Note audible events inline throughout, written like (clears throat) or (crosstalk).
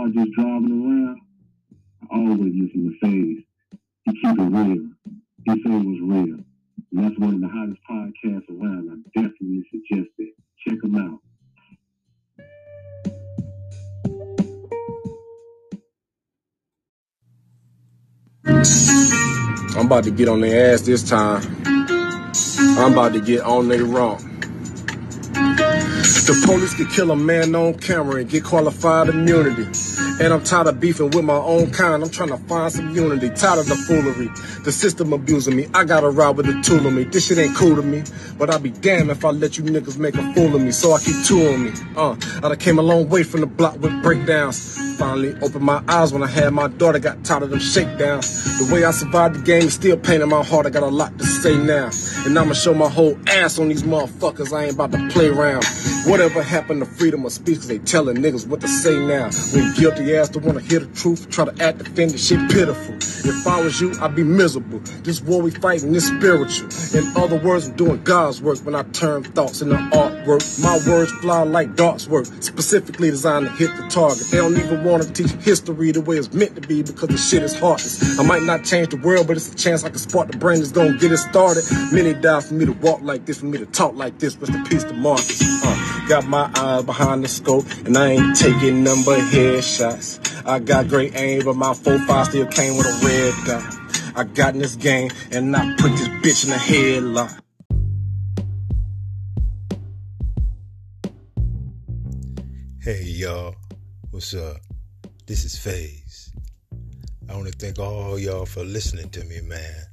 car just driving around, I always listen to Phase. He keep it real. He say it was real. And that's one of the hottest podcasts around. I definitely suggest it. Check them out. I'm about to get on their ass this time. I'm about to get on their rump. The police could kill a man on camera and get qualified immunity. And I'm tired of beefing with my own kind. I'm trying to find some unity. Tired of the foolery. The system abusing me. I got to ride with the tool of me. This shit ain't cool to me. But I'll be damned if I let you niggas make a fool of me. So I keep two on me. Uh, I done came a long way from the block with breakdowns. Finally opened my eyes when I had my daughter. Got tired of them shakedowns. The way I survived the game is still pain in my heart. I got a lot to say now. And I'ma show my whole ass on these motherfuckers. I ain't about to play around. Whatever happened to freedom of speech? Cause they telling niggas what to say now. When guilty ass don't wanna hear the truth, try to act offended, shit pitiful. If I was you, I'd be miserable. This war we fighting is spiritual. In other words, I'm doing God's work when I turn thoughts into artwork. My words fly like darts work, specifically designed to hit the target. They don't even wanna teach history the way it's meant to be because the shit is heartless. I might not change the world, but it's a chance I can spark the brain that's gonna get it started. Many die for me to walk like this, for me to talk like this. Rest in peace to Marcus. Uh, got my eyes behind the scope, and I ain't taking number headshots. I got great aim, but my 4-5 still came with a red dot. I got in this game, and I put this bitch in a headlock. Hey y'all, what's up? This is FaZe. I want to thank all y'all for listening to me, man.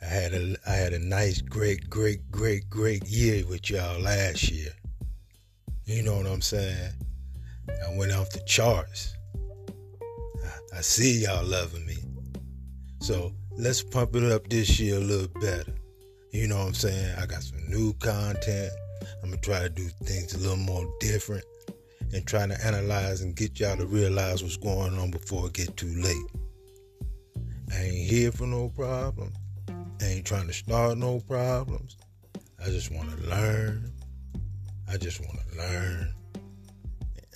I had a I had a nice, great, great, great, great year with y'all last year. You know what I'm saying? I went off the charts. I, see y'all loving me. So let's pump it up this year a little better. You know what I'm saying? I got some new content. I'm gonna try to do things a little more different and trying to analyze and get y'all to realize what's going on before it get too late. I ain't here for no problem. I ain't trying to start no problems. I just want to learn. I just want to learn.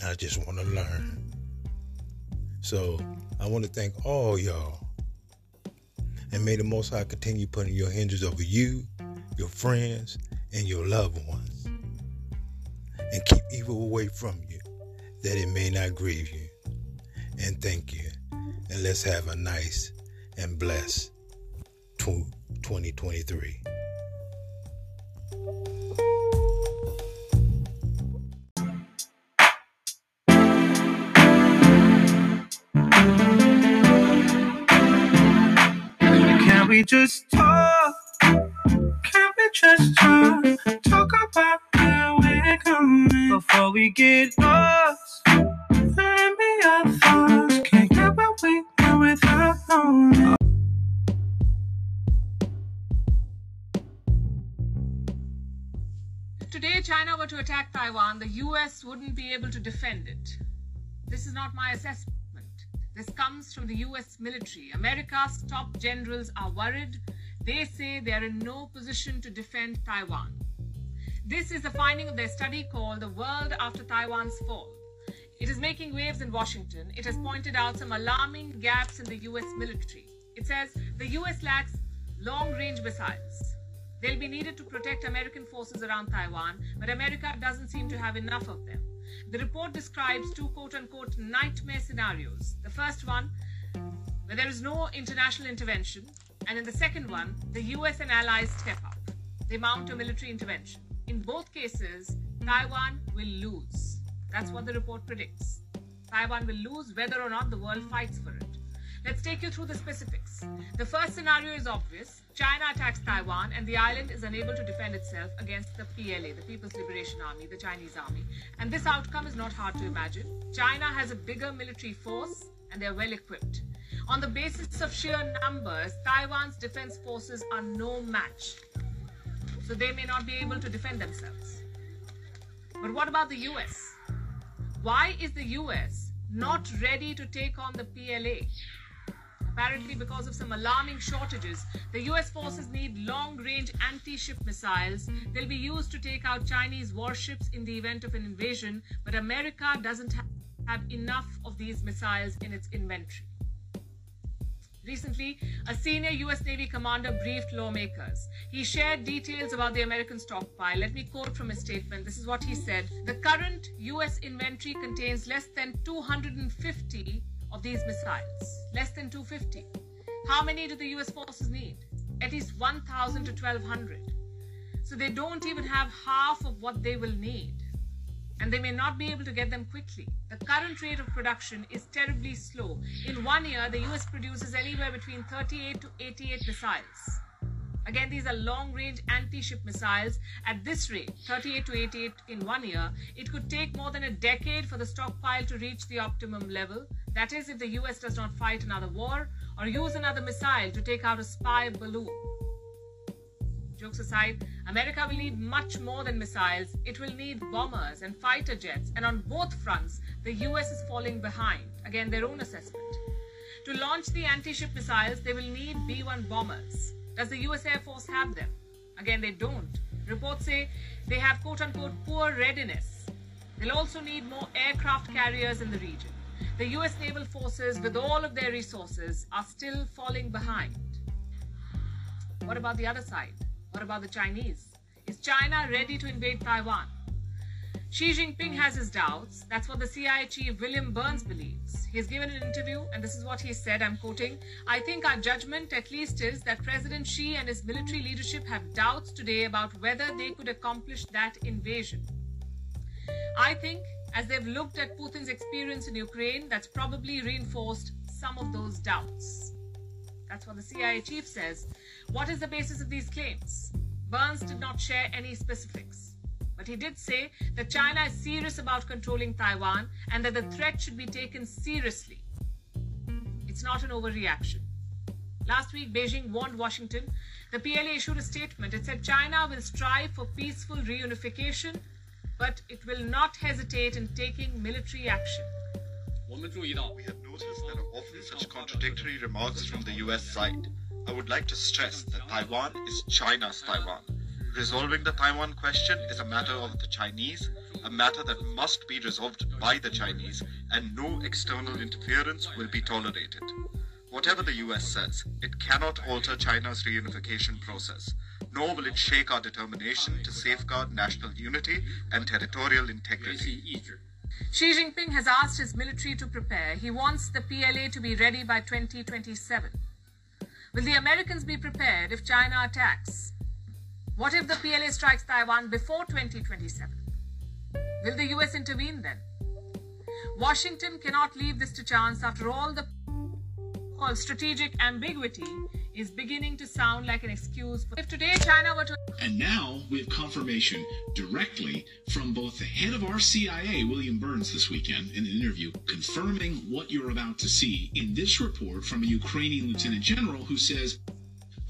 I just want to learn. So I want to thank all y'all. And may the Most High continue putting your hinges over you, your friends, and your loved ones. And keep evil away from you, that it may not grieve you. And thank you. And let's have a nice and blessed 2023. Can we just talk? Can we just talk? Talk about where we're going before we get lost. Let me our thoughts. Can't get what we want without knowing. Today China were to attack Taiwan, the US wouldn't be able to defend it. This is not my assessment. This comes from the US military. America's top generals are worried. They say they are in no position to defend Taiwan. This is the finding of their study called The World After Taiwan's Fall. It is making waves in Washington. It has pointed out some alarming gaps in the US military. It says the US lacks long range missiles. They'll be needed to protect American forces around Taiwan, but America doesn't seem to have enough of them. The report describes two quote unquote nightmare scenarios. The first one, where there is no international intervention, and in the second one, the US and allies step up. They mount a military intervention. In both cases, Taiwan will lose. That's what the report predicts. Taiwan will lose whether or not the world fights for it. Let's take you through the specifics. The first scenario is obvious. China attacks Taiwan and the island is unable to defend itself against the PLA, the People's Liberation Army, the Chinese army. And this outcome is not hard to imagine. China has a bigger military force and they're well equipped. On the basis of sheer numbers, Taiwan's defense forces are no match. So they may not be able to defend themselves. But what about the US? Why is the US not ready to take on the PLA? Apparently, because of some alarming shortages, the US forces need long range anti ship missiles. They'll be used to take out Chinese warships in the event of an invasion, but America doesn't ha- have enough of these missiles in its inventory. Recently, a senior US Navy commander briefed lawmakers. He shared details about the American stockpile. Let me quote from his statement. This is what he said The current US inventory contains less than 250 of these missiles. Less than 250. How many do the US forces need? At least 1,000 to 1,200. So they don't even have half of what they will need. And they may not be able to get them quickly. The current rate of production is terribly slow. In one year, the US produces anywhere between 38 to 88 missiles. Again, these are long range anti ship missiles. At this rate, 38 to 88 in one year, it could take more than a decade for the stockpile to reach the optimum level. That is, if the US does not fight another war or use another missile to take out a spy balloon. Jokes aside, America will need much more than missiles. It will need bombers and fighter jets, and on both fronts, the US is falling behind. Again, their own assessment. To launch the anti ship missiles, they will need B 1 bombers. Does the US Air Force have them? Again, they don't. Reports say they have quote unquote poor readiness. They'll also need more aircraft carriers in the region. The US naval forces, with all of their resources, are still falling behind. What about the other side? What about the Chinese? Is China ready to invade Taiwan? Xi Jinping has his doubts. That's what the CIA chief William Burns believes. He's given an interview, and this is what he said. I'm quoting I think our judgment, at least, is that President Xi and his military leadership have doubts today about whether they could accomplish that invasion. I think, as they've looked at Putin's experience in Ukraine, that's probably reinforced some of those doubts. That's what the CIA chief says. What is the basis of these claims? Burns did not share any specifics. But he did say that China is serious about controlling Taiwan and that the hmm. threat should be taken seriously. It's not an overreaction. Last week, Beijing warned Washington. The PLA issued a statement. It said China will strive for peaceful reunification, but it will not hesitate in taking military action. We have noticed there are often such contradictory remarks from the US side. I would like to stress that Taiwan is China's Taiwan. Resolving the Taiwan question is a matter of the Chinese, a matter that must be resolved by the Chinese, and no external interference will be tolerated. Whatever the US says, it cannot alter China's reunification process, nor will it shake our determination to safeguard national unity and territorial integrity. Xi Jinping has asked his military to prepare. He wants the PLA to be ready by 2027. Will the Americans be prepared if China attacks? What if the PLA strikes Taiwan before 2027? Will the US intervene then? Washington cannot leave this to chance. After all, the called strategic ambiguity is beginning to sound like an excuse. If today China were to And now we have confirmation directly from both the head of our CIA, William Burns, this weekend in an interview, confirming what you're about to see in this report from a Ukrainian lieutenant general who says,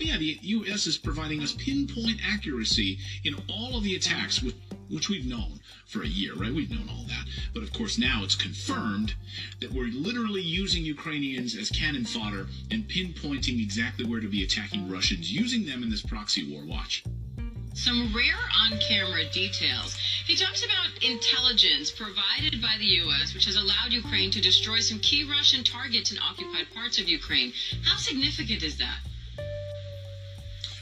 yeah, the U.S. is providing us pinpoint accuracy in all of the attacks, which, we've known for a year, right? We've known all that. But of course, now it's confirmed that we're literally using Ukrainians as cannon fodder and pinpointing exactly where to be attacking Russians, using them in this proxy war. Watch. Some rare on camera details. He talks about intelligence provided by the U.S., which has allowed Ukraine to destroy some key Russian targets in occupied parts of Ukraine. How significant is that?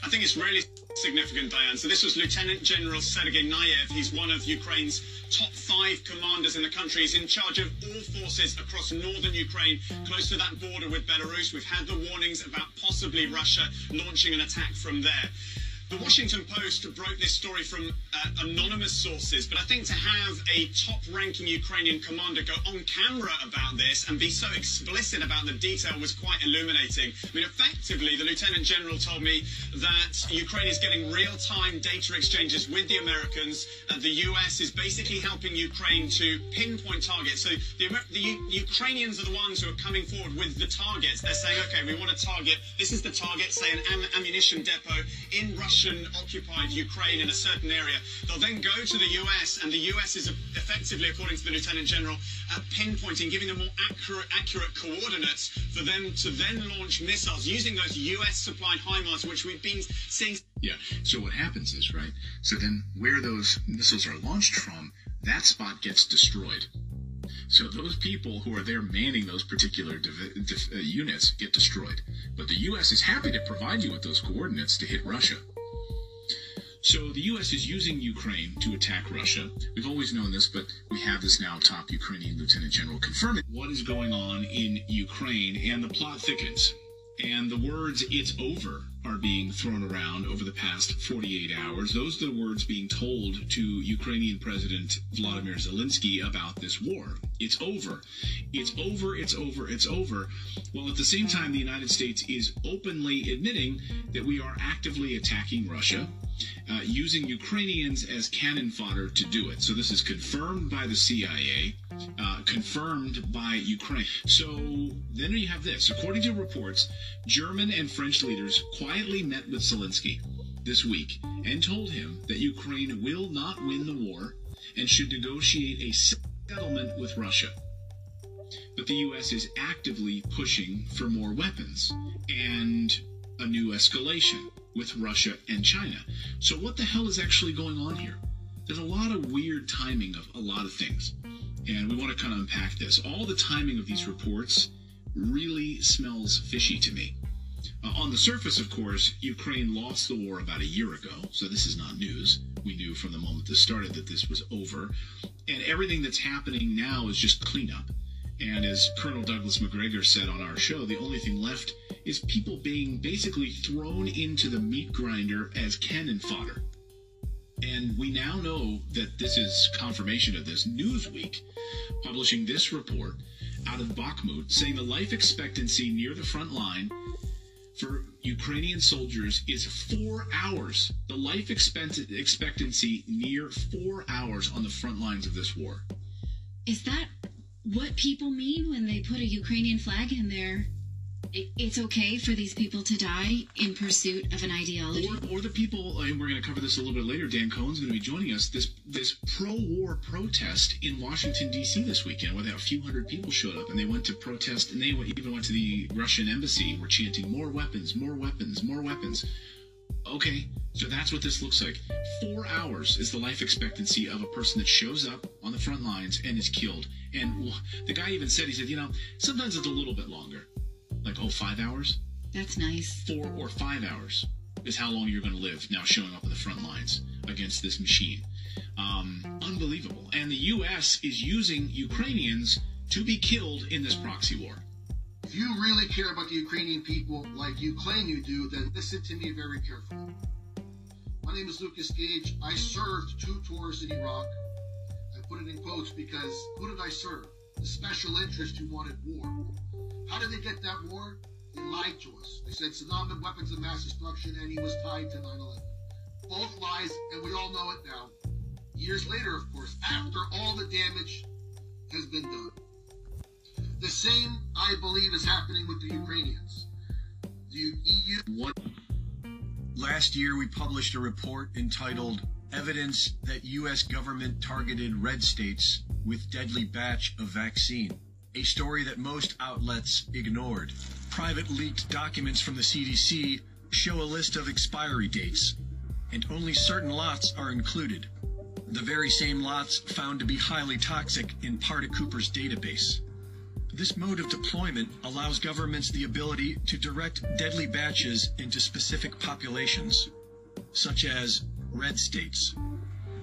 I think it's really significant, Diane. So this was Lieutenant General Sergei Nayev. He's one of Ukraine's top five commanders in the country. He's in charge of all forces across northern Ukraine, close to that border with Belarus. We've had the warnings about possibly Russia launching an attack from there. The Washington Post broke this story from uh, anonymous sources, but I think to have a top ranking Ukrainian commander go on camera about this and be so explicit about the detail was quite illuminating. I mean, effectively, the Lieutenant General told me that Ukraine is getting real time data exchanges with the Americans. and the US is basically helping Ukraine to pinpoint targets. So the, the U- Ukrainians are the ones who are coming forward with the targets. They're saying, okay, we want to target, this is the target, say, an am- ammunition depot in Russia. Russian occupied Ukraine in a certain area. They'll then go to the US, and the US is effectively, according to the Lieutenant General, uh, pinpointing, giving them more accurate, accurate coordinates for them to then launch missiles using those US supplied HIMARS, which we've been seeing. Yeah. So what happens is, right? So then where those missiles are launched from, that spot gets destroyed. So those people who are there manning those particular uh, units get destroyed. But the U.S. is happy to provide you with those coordinates to hit Russia. So the U.S. is using Ukraine to attack Russia. We've always known this, but we have this now top Ukrainian Lieutenant General confirming what is going on in Ukraine, and the plot thickens. And the words, it's over, are being thrown around over the past 48 hours. Those are the words being told to Ukrainian President Vladimir Zelensky about this war. It's over. It's over, it's over, it's over. While at the same time, the United States is openly admitting that we are actively attacking Russia uh, using Ukrainians as cannon fodder to do it. So this is confirmed by the CIA, uh, confirmed by Ukraine. So then you have this. According to reports, German and French leaders quietly met with Zelensky this week and told him that Ukraine will not win the war and should negotiate a settlement with Russia. But the U.S. is actively pushing for more weapons and a new escalation with Russia and China. So, what the hell is actually going on here? There's a lot of weird timing of a lot of things, and we want to kind of unpack this. All the timing of these reports really smells fishy to me. Uh, on the surface, of course, Ukraine lost the war about a year ago, so this is not news. We knew from the moment this started that this was over. And everything that's happening now is just cleanup. And as Colonel Douglas Macgregor said on our show, the only thing left is people being basically thrown into the meat grinder as cannon fodder. And we now know that this is confirmation of this. Newsweek publishing this report out of Bakhmut saying the life expectancy near the front line for Ukrainian soldiers is four hours. The life expectancy near four hours on the front lines of this war. Is that what people mean when they put a Ukrainian flag in there? It's okay for these people to die in pursuit of an ideology. Or, or the people, and we're going to cover this a little bit later. Dan Cohen's going to be joining us. This this pro-war protest in Washington D.C. this weekend, where a few hundred people showed up and they went to protest, and they even went to the Russian embassy. We're chanting more weapons, more weapons, more weapons. Okay, so that's what this looks like. Four hours is the life expectancy of a person that shows up on the front lines and is killed. And the guy even said, he said, you know, sometimes it's a little bit longer like oh five hours? That's nice. Four or five hours is how long you're going to live now showing up on the front lines against this machine. Um, unbelievable. And the us is using ukrainians to be killed in this proxy war. If you really care about the ukrainian people like you claim you do then listen to me very carefully. My name is lucas gage. I served two tours in iraq. I put it in quotes because who did i serve the special interest who wanted war how did they get that war? They lied to us. They said Saddam had weapons of mass destruction and he was tied to 9 11. Both lies, and we all know it now. Years later, of course, after all the damage has been done. The same, I believe, is happening with the Ukrainians. The EU. Last year, we published a report entitled Evidence that U.S. Government Targeted Red States with Deadly Batch of Vaccine a story that most outlets ignored. Private leaked documents from the CDC show a list of expiry dates, and only certain lots are included. The very same lots found to be highly toxic in Paardekooper's database. This mode of deployment allows governments the ability to direct deadly batches into specific populations, such as red states.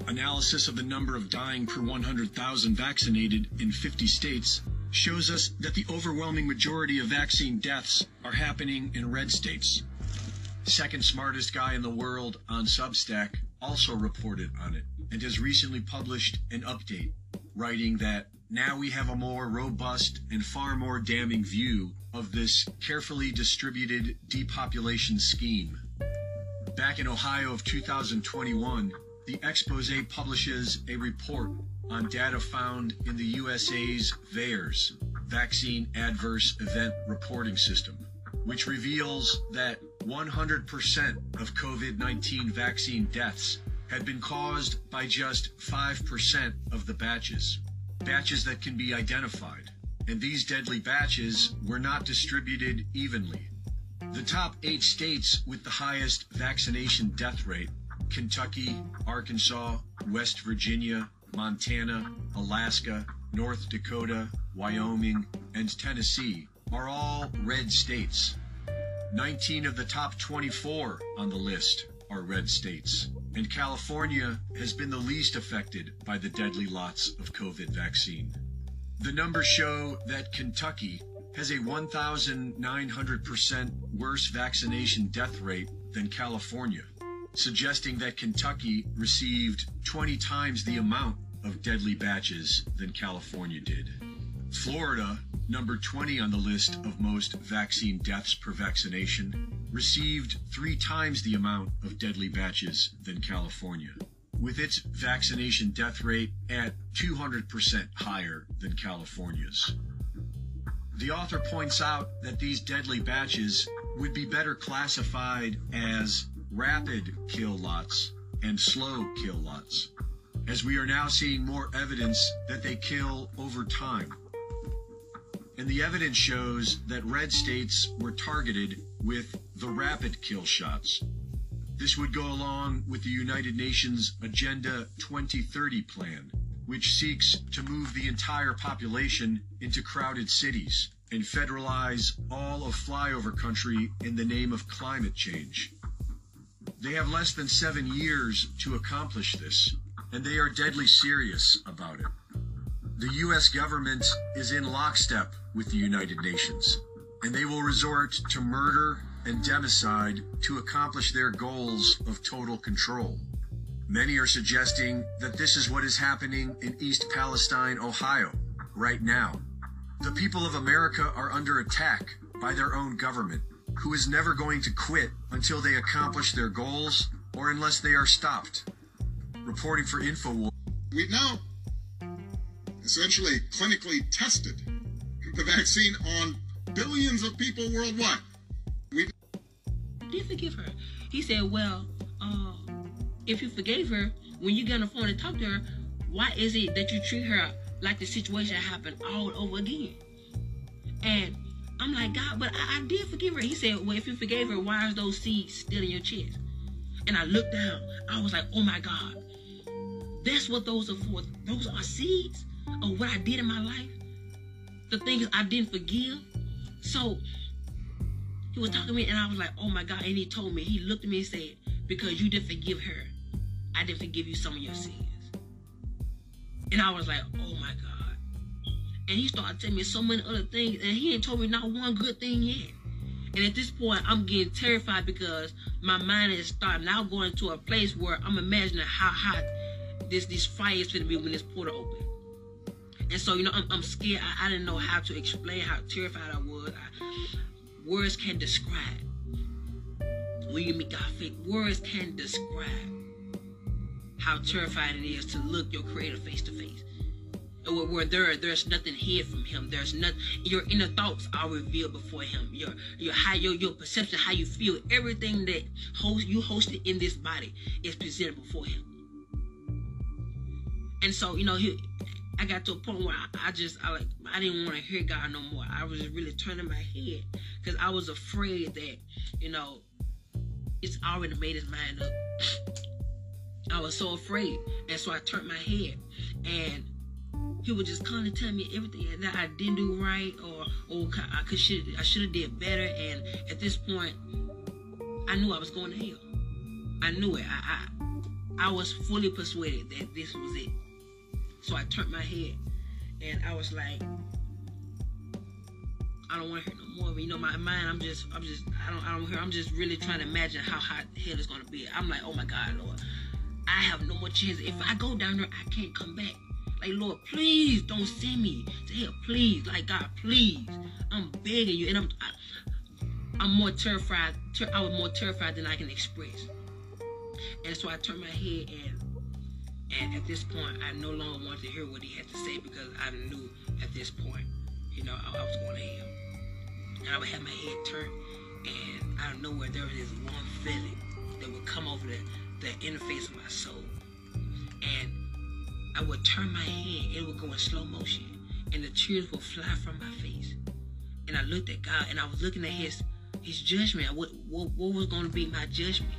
Analysis of the number of dying per 100,000 vaccinated in 50 states shows us that the overwhelming majority of vaccine deaths are happening in red states. Second smartest guy in the world on Substack also reported on it and has recently published an update writing that now we have a more robust and far more damning view of this carefully distributed depopulation scheme. Back in Ohio of 2021, the expose publishes a report on data found in the USA's VAERS, Vaccine Adverse Event Reporting System, which reveals that 100% of COVID 19 vaccine deaths had been caused by just 5% of the batches, batches that can be identified. And these deadly batches were not distributed evenly. The top eight states with the highest vaccination death rate Kentucky, Arkansas, West Virginia, Montana, Alaska, North Dakota, Wyoming, and Tennessee are all red states. 19 of the top 24 on the list are red states, and California has been the least affected by the deadly lots of COVID vaccine. The numbers show that Kentucky has a 1,900% worse vaccination death rate than California, suggesting that Kentucky received 20 times the amount of deadly batches than California did. Florida, number 20 on the list of most vaccine deaths per vaccination, received three times the amount of deadly batches than California, with its vaccination death rate at 200% higher than California's. The author points out that these deadly batches would be better classified as rapid kill lots and slow kill lots, as we are now seeing more evidence that they kill over time. And the evidence shows that red states were targeted with the rapid kill shots. This would go along with the United Nations Agenda 2030 plan, which seeks to move the entire population into crowded cities and federalize all of flyover country in the name of climate change. They have less than seven years to accomplish this, and they are deadly serious about it. The U.S. government is in lockstep with the United Nations, and they will resort to murder and democide to accomplish their goals of total control. Many are suggesting that this is what is happening in East Palestine, Ohio, right now. The people of America are under attack by their own government, who is never going to quit until they accomplish their goals or unless they are stopped. Reporting for InfoWars. We've now essentially clinically tested the vaccine on billions of people worldwide. We did forgive her. He said, "Well, uh, if you forgave her, when you get on the phone and talk to her, why is it that you treat her like the situation happened all over again?" And I'm like, God, but I, I did forgive her. He said, Well, if you forgave her, why is those seeds still in your chest? And I looked down. I was like, Oh my God. That's what those are for. Those are seeds of what I did in my life. The things I didn't forgive. So he was talking to me and I was like, Oh my God. And he told me, he looked at me and said, Because you didn't forgive her, I didn't forgive you some of your mm-hmm. sins. And I was like, Oh my God. And he started telling me so many other things, and he ain't told me not one good thing yet. And at this point, I'm getting terrified because my mind is starting now going to a place where I'm imagining how hot this this fire is gonna be when this portal opens. And so, you know, I'm, I'm scared. I, I, didn't know how to explain how terrified I was. I, words can describe. When you meet God faith, words can describe how terrified it is to look your creator face to face where, where there there's nothing hid from him. There's nothing. Your inner thoughts are revealed before him. Your your how your your perception, how you feel, everything that host you hosted in this body is presented before him. And so you know he. I got to a point where I, I just I like I didn't want to hear God no more. I was really turning my head because I was afraid that you know it's already made his mind up. (sniffs) I was so afraid, and so I turned my head, and he would just constantly tell me everything that I didn't do right or or I could should I should have did better. And at this point, I knew I was going to hell. I knew it. I I, I was fully persuaded that this was it. So I turned my head and I was like, I don't want to hear no more. You know, my mind, I'm just, I'm just, I don't, I don't hear. I'm just really trying to imagine how hot hell is gonna be. I'm like, oh my God, Lord, I have no more chance. If I go down there, I can't come back. Like, Lord, please don't send me to hell. Please, like God, please. I'm begging you, and I'm, I, am more terrified. Ter- I was more terrified than I can express. And so I turned my head, and and at this point, I no longer wanted to hear what he had to say because I knew at this point, you know, I, I was going to hell. And I would have my head turned, and out of nowhere, there was this one feeling that would come over the, the interface of my soul. And I would turn my head, it would go in slow motion, and the tears would fly from my face. And I looked at God, and I was looking at His His judgment. What what, what was going to be my judgment?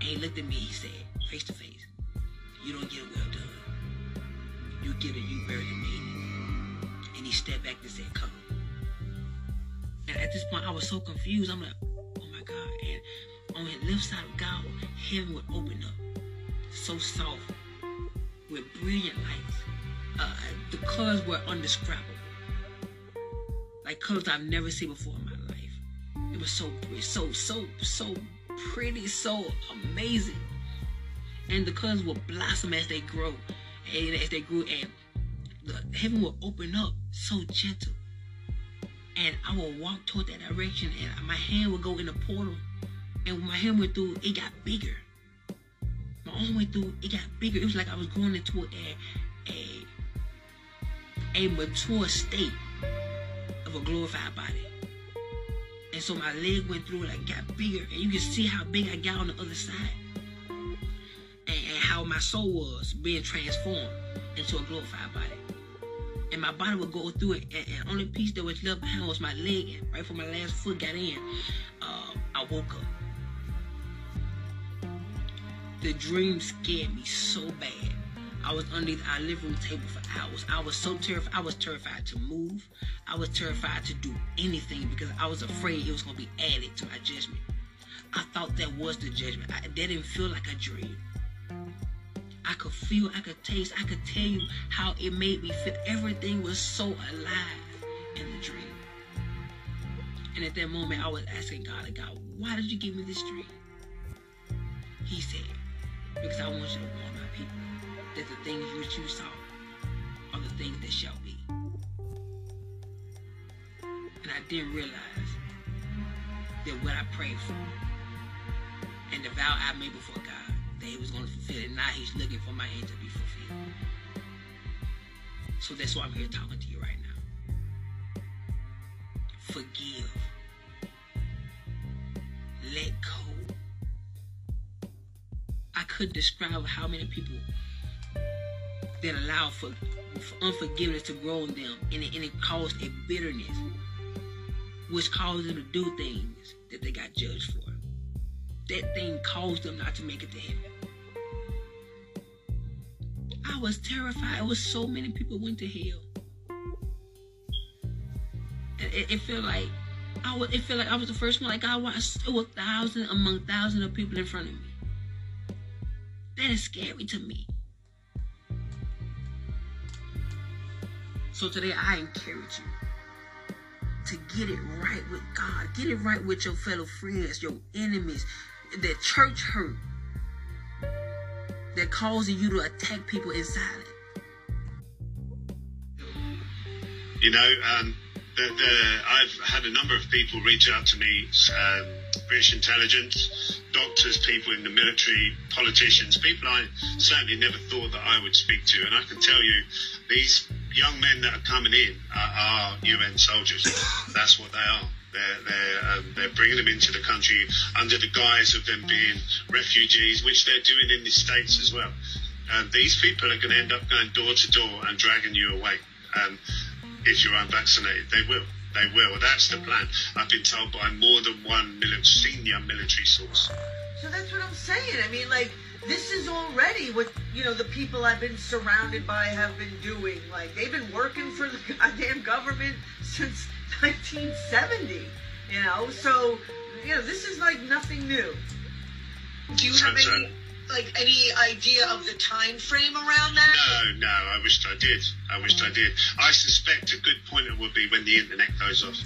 And He looked at me. He said, face to face, "You don't get it well done. You get it. You better than me." And He stepped back and said, "Come." And at this point, I was so confused. I'm like, "Oh my God!" And on the left side of God, heaven would open up, so soft with brilliant lights. Uh, the colors were undescribable. Like colors I've never seen before in my life. It was so so so so pretty, so amazing. And the colors will blossom as they grow, and as they grew, and the heaven will open up so gentle. And I will walk toward that direction, and my hand will go in the portal. And when my hand went through, it got bigger my arm went through, it got bigger. It was like I was going into a a a mature state of a glorified body. And so my leg went through, like got bigger, and you can see how big I got on the other side, and, and how my soul was being transformed into a glorified body. And my body would go through it, and, and only piece that was left behind was my leg. Right before my last foot got in, uh, I woke up the dream scared me so bad. I was underneath our living room table for hours. I was so terrified. I was terrified to move. I was terrified to do anything because I was afraid it was going to be added to my judgment. I thought that was the judgment. I, that didn't feel like a dream. I could feel, I could taste, I could tell you how it made me feel. Everything was so alive in the dream. And at that moment, I was asking God, God, why did you give me this dream? He said, because I want you to warn my people that the things which you saw are the things that shall be. And I didn't realize that what I prayed for and the vow I made before God, that He was going to fulfill it. Now He's looking for my hand to be fulfilled. So that's why I'm here talking to you right now. Forgive. Let go I couldn't describe how many people that allow for, for unforgiveness to grow in them, and it, and it caused a bitterness, which caused them to do things that they got judged for. That thing caused them not to make it to heaven. I was terrified. It was so many people went to hell. And it, it felt like I was. It felt like I was the first one. Like I was, it was thousands among thousands of people in front of me. That is scary to me. So today I encourage you to get it right with God. Get it right with your fellow friends, your enemies, that church hurt that causing you to attack people inside it. You know, um, the, the, I've had a number of people reach out to me, um, British intelligence, doctors, people in the military, politicians, people I certainly never thought that I would speak to. And I can tell you, these young men that are coming in are, are UN soldiers. (laughs) That's what they are. They're, they're, um, they're bringing them into the country under the guise of them being refugees, which they're doing in the States as well. And these people are going to end up going door to door and dragging you away. Um, if you're unvaccinated, they will. They will. That's the plan. I've been told by more than one mili- senior military source. So that's what I'm saying. I mean, like, this is already what you know the people I've been surrounded by have been doing. Like they've been working for the (laughs) goddamn government since (laughs) 1970. You know, so you know this is like nothing new. Do you have any like any idea of the time frame around that? No, no, I wished I did. I wished I did. I suspect a good point it will be when the internet goes off.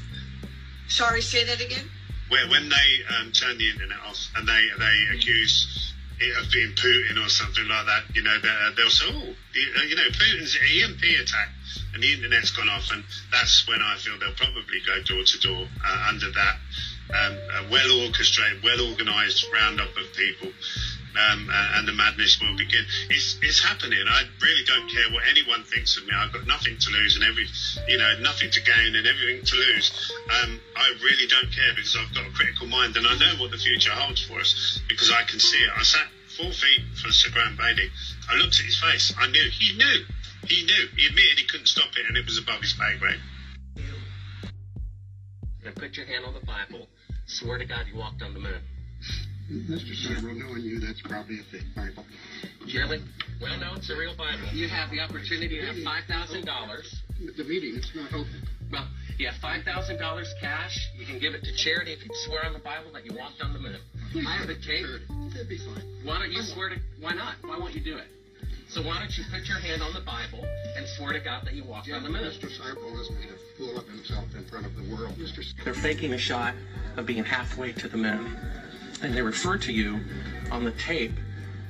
Sorry, say that again. Where when they um, turn the internet off and they they accuse it of being Putin or something like that, you know, they- they'll say, oh, the- uh, you know, Putin's EMP attack, and the internet's gone off, and that's when I feel they'll probably go door to door uh, under that um, a well orchestrated, well organised roundup of people. Um, uh, and the madness will begin. It's, it's happening. I really don't care what anyone thinks of me. I've got nothing to lose and every, you know, nothing to gain and everything to lose. Um, I really don't care because I've got a critical mind and I know what the future holds for us because I can see it. I sat four feet from Sir Graham Bailey. I looked at his face. I knew. He knew. He knew. He admitted he couldn't stop it and it was above his pay grade. And put your hand on the Bible. Swear to God you walked on the moon. Mr. Cyril, knowing you, that's probably a fake Bible. Really? Well, no, it's a real Bible. You have the opportunity to have five thousand dollars. The meeting, is not open. Well, you have five thousand dollars cash. You can give it to charity if you swear on the Bible that you walked on the moon. I have a tape. That'd be fine. Why don't you swear to? Why not? Why won't you do it? So why don't you put your hand on the Bible and swear to God that you walked Yeah, on the moon? Mr. Cyril has made a fool of himself in front of the world. Mr. They're faking a shot of being halfway to the moon. And they refer to you on the tape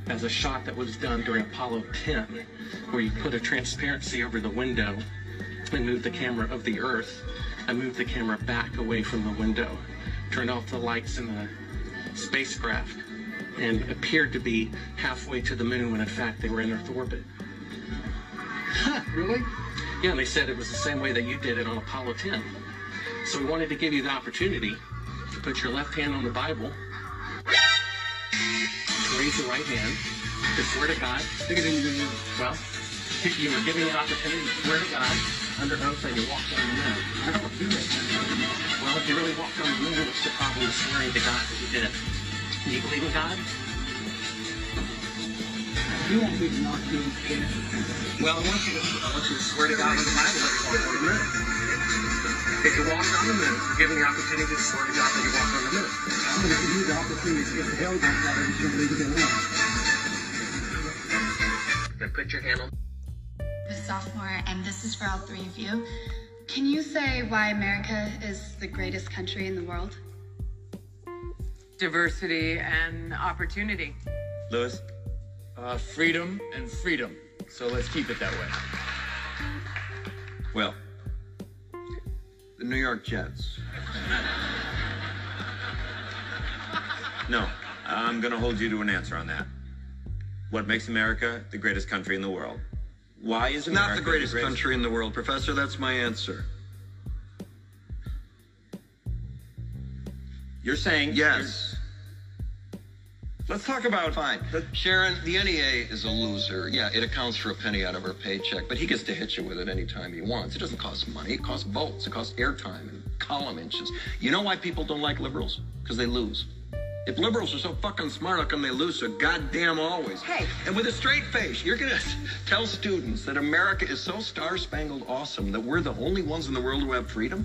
as a shot that was done during Apollo 10, where you put a transparency over the window and moved the camera of the Earth and moved the camera back away from the window, turned off the lights in the spacecraft, and appeared to be halfway to the moon when in fact they were in Earth orbit. really? Yeah, and they said it was the same way that you did it on Apollo 10. So we wanted to give you the opportunity to put your left hand on the Bible, raise your right hand, to swear to God. Well, you were given the opportunity to swear to God under oath that you walked on the moon. Well, if you really walked on the moon, what's the problem with swearing to God that you did? It? Do you believe in God? You want me to not do it? Well, I want you to, I want you to swear to God on the Bible that you walked on the moon. If you walked on the moon, you're given the opportunity to swear to God that you walked on the moon. I'm going to give you the opportunity to get the hell out of that and you're it alone. Then put your hand on. a sophomore, and this is for all three of you. Can you say why America is the greatest country in the world? diversity and opportunity. Lewis? Uh, freedom and freedom. So let's keep it that way. Well, the New York Jets. No, I'm going to hold you to an answer on that. What makes America the greatest country in the world? Why is America not the greatest country in the world, Professor. That's my answer. You're saying yes. Let's talk about fine. Sharon, the NEA is a loser. Yeah, it accounts for a penny out of her paycheck, but he gets to hit you with it anytime he wants. It doesn't cost money. It costs votes. It costs airtime and column inches. You know why people don't like liberals? Because they lose. If liberals are so fucking smart, how come they lose so goddamn always? Hey. And with a straight face, you're gonna (laughs) tell students that America is so star-spangled awesome that we're the only ones in the world who have freedom?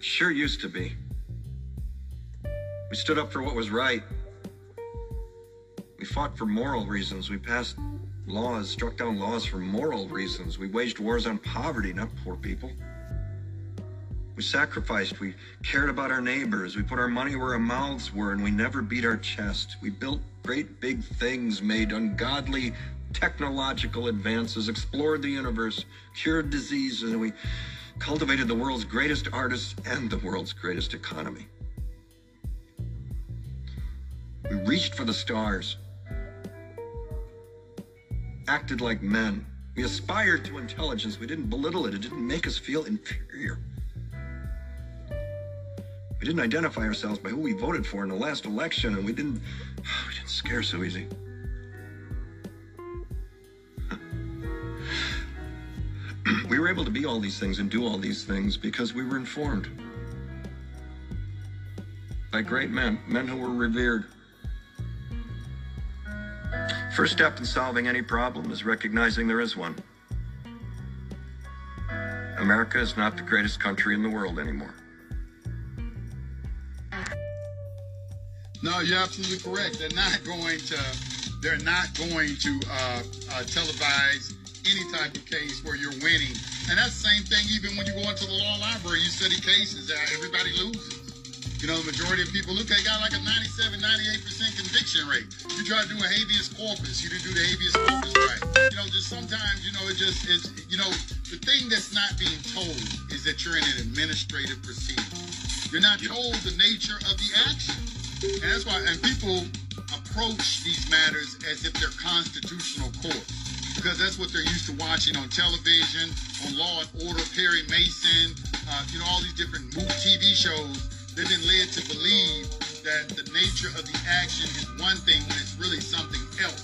Sure used to be. We stood up for what was right. We fought for moral reasons. We passed laws, struck down laws for moral reasons. We waged wars on poverty, not poor people. We sacrificed. We cared about our neighbors. We put our money where our mouths were, and we never beat our chest. We built great big things, made ungodly technological advances, explored the universe, cured diseases, and we cultivated the world's greatest artists and the world's greatest economy. We reached for the stars, acted like men. We aspired to intelligence. We didn't belittle it. It didn't make us feel inferior. We didn't identify ourselves by who we voted for in the last election, and we didn't (sighs) we didn't scare so easy. (clears throat) we were able to be all these things and do all these things because we were informed by great men, men who were revered. First step in solving any problem is recognizing there is one. America is not the greatest country in the world anymore. No, you're absolutely correct. They're not going to. They're not going to uh, uh, televise any type of case where you're winning. And that's the same thing even when you go into the law library, you study cases that everybody loses. You know, the majority of people look, they got like a 97, 98% conviction rate. You try to do a habeas corpus, you didn't do the habeas corpus right. You know, just sometimes, you know, it just is, you know, the thing that's not being told is that you're in an administrative proceeding. You're not told the nature of the action. And that's why, and people approach these matters as if they're constitutional courts because that's what they're used to watching on television, on Law and Order, Perry Mason, uh, you know, all these different movie TV shows. They've been led to believe that the nature of the action is one thing when it's really something else.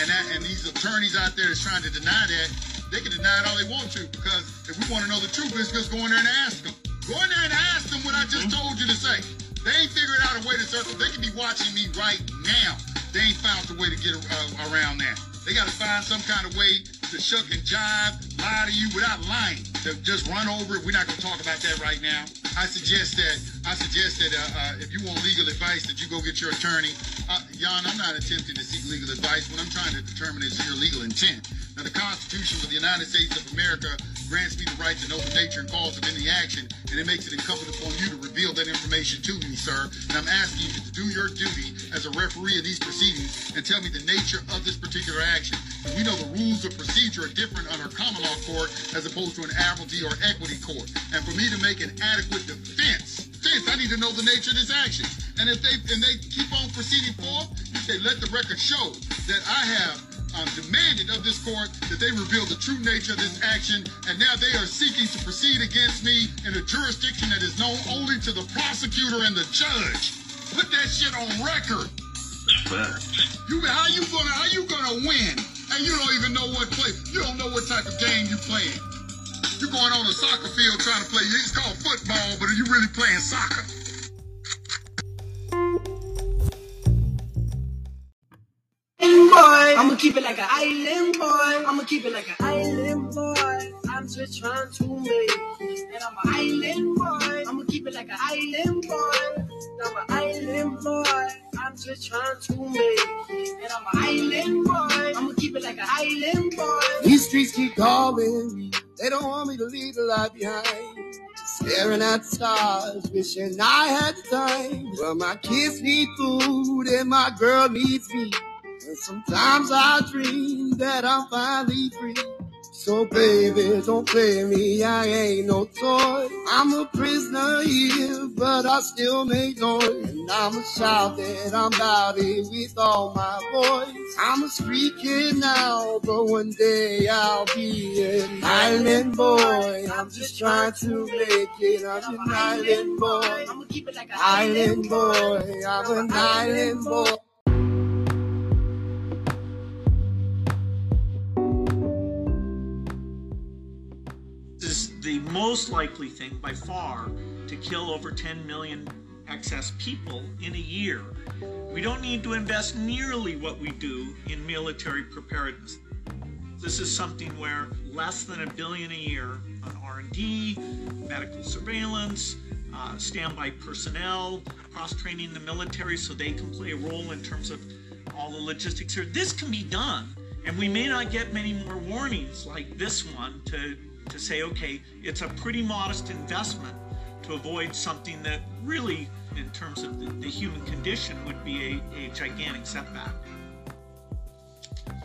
And that, and these attorneys out there that's trying to deny that, they can deny it all they want to because if we want to know the truth, let's just go in there and ask them. Go in there and ask them what I just told you to say. They ain't figured out a way to circle. They could be watching me right now. They ain't found a way to get uh, around that. They got to find some kind of way to shuck and jive, lie to you without lying. To just run over it. We're not going to talk about that right now. I suggest that I suggest that uh, uh, if you want legal advice, that you go get your attorney. Uh, I'm not attempting to seek legal advice. What I'm trying to determine is your legal intent. Now, the Constitution of the United States of America grants me the right to know the nature and cause of any action, and it makes it incumbent upon you to reveal that information to me, sir. And I'm asking you to do your duty as a referee of these proceedings and tell me the nature of this particular action. And we know the rules of procedure are different under common law court as opposed to an admiralty or equity court. And for me to make an adequate defense, defense, I need to know the nature of this action. And if they and they keep on proceeding forth, you say, let the record show that I have um, demanded of this court that they reveal the true nature of this action, and now they are seeking to proceed against me in a jurisdiction that is known only to the prosecutor and the judge. Put that shit on record. You how you gonna how you gonna win? And you don't even know what play. You don't know what type of game you're playing. You're going on a soccer field trying to play. It's called football, but are you really playing soccer? boy. I'ma keep it like an island boy. I'ma keep it like an island boy. I'm just trying to make it. And I'm an island boy. I'ma keep it like an island boy. I'm an island boy. I'm just trying to make it. And I'm an island boy. I'ma keep it like an island boy. These streets keep calling me. They don't want me to leave the life behind. Staring at stars, wishing I had the time. Well, my kids need food and my girl needs me. And sometimes I dream that I'm finally free. So baby, don't play me, I ain't no toy. I'm a prisoner here, but I still make noise. And I'ma shout that I'm it with all my voice. I'm a street kid now, but one day I'll be an island boy. I'm just trying to make it. I'm an island boy. I'ma keep it like an island boy. I'm an island boy. Most likely thing by far to kill over 10 million excess people in a year. We don't need to invest nearly what we do in military preparedness. This is something where less than a billion a year on R&D, medical surveillance, uh, standby personnel, cross training the military so they can play a role in terms of all the logistics here. This can be done, and we may not get many more warnings like this one to, to say, okay, it's a pretty modest investment to avoid something that really, in terms of the, the human condition, would be a, a gigantic setback.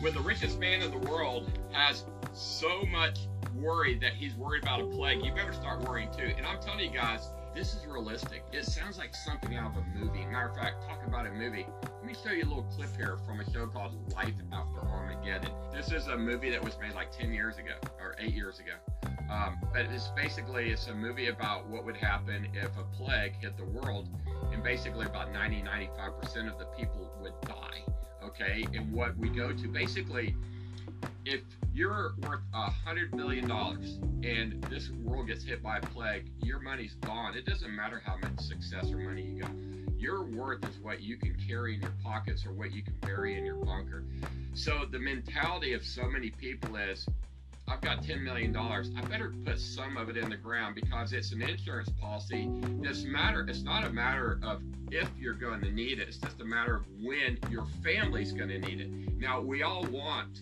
When the richest man in the world has so much worry that he's worried about a plague, you better start worrying too. And I'm telling you guys, this is realistic. It sounds like something out of a movie. Matter of fact, talk about a movie. Let me show you a little clip here from a show called Life After Armageddon. This is a movie that was made like 10 years ago or 8 years ago. Um, but it's basically it's a movie about what would happen if a plague hit the world, and basically about 90 95 percent of the people would die. Okay, and what we go to basically, if you're worth a hundred billion dollars and this world gets hit by a plague, your money's gone. It doesn't matter how much success or money you got. Your worth is what you can carry in your pockets or what you can bury in your bunker. So the mentality of so many people is I've got $10 million. I better put some of it in the ground because it's an insurance policy. It's matter. It's not a matter of if you're going to need it. It's just a matter of when your family's going to need it. Now we all want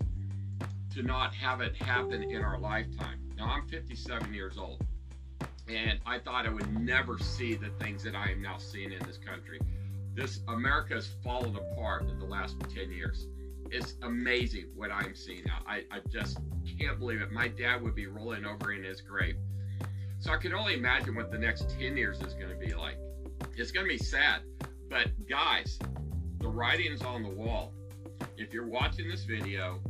to not have it happen in our lifetime. Now I'm 57 years old, and I thought I would never see the things that I am now seeing in this country. This America has fallen apart in the last 10 years it's amazing what I'm seeing now. I, I just can't believe it. My dad would be rolling over in his grave. So I can only imagine what the next 10 years is going to be like. It's going to be sad. But guys, the writing's on the wall. If you're watching this video,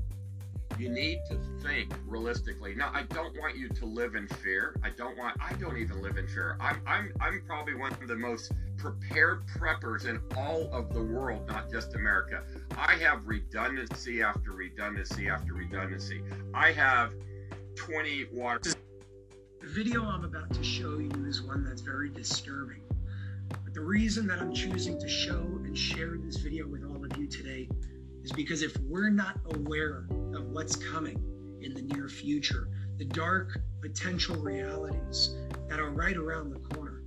you need to think realistically. Now, I don't want you to live in fear. I don't want. I don't even live in fear. I'm. I'm. I'm probably one of the most prepared preppers in all of the world, not just America. I have redundancy after redundancy after redundancy. I have 20 water. The video I'm about to show you is one that's very disturbing. But the reason that I'm choosing to show and share this video with all of you today is because if we're not aware of what's coming in the near future, the dark potential realities that are right around the corner,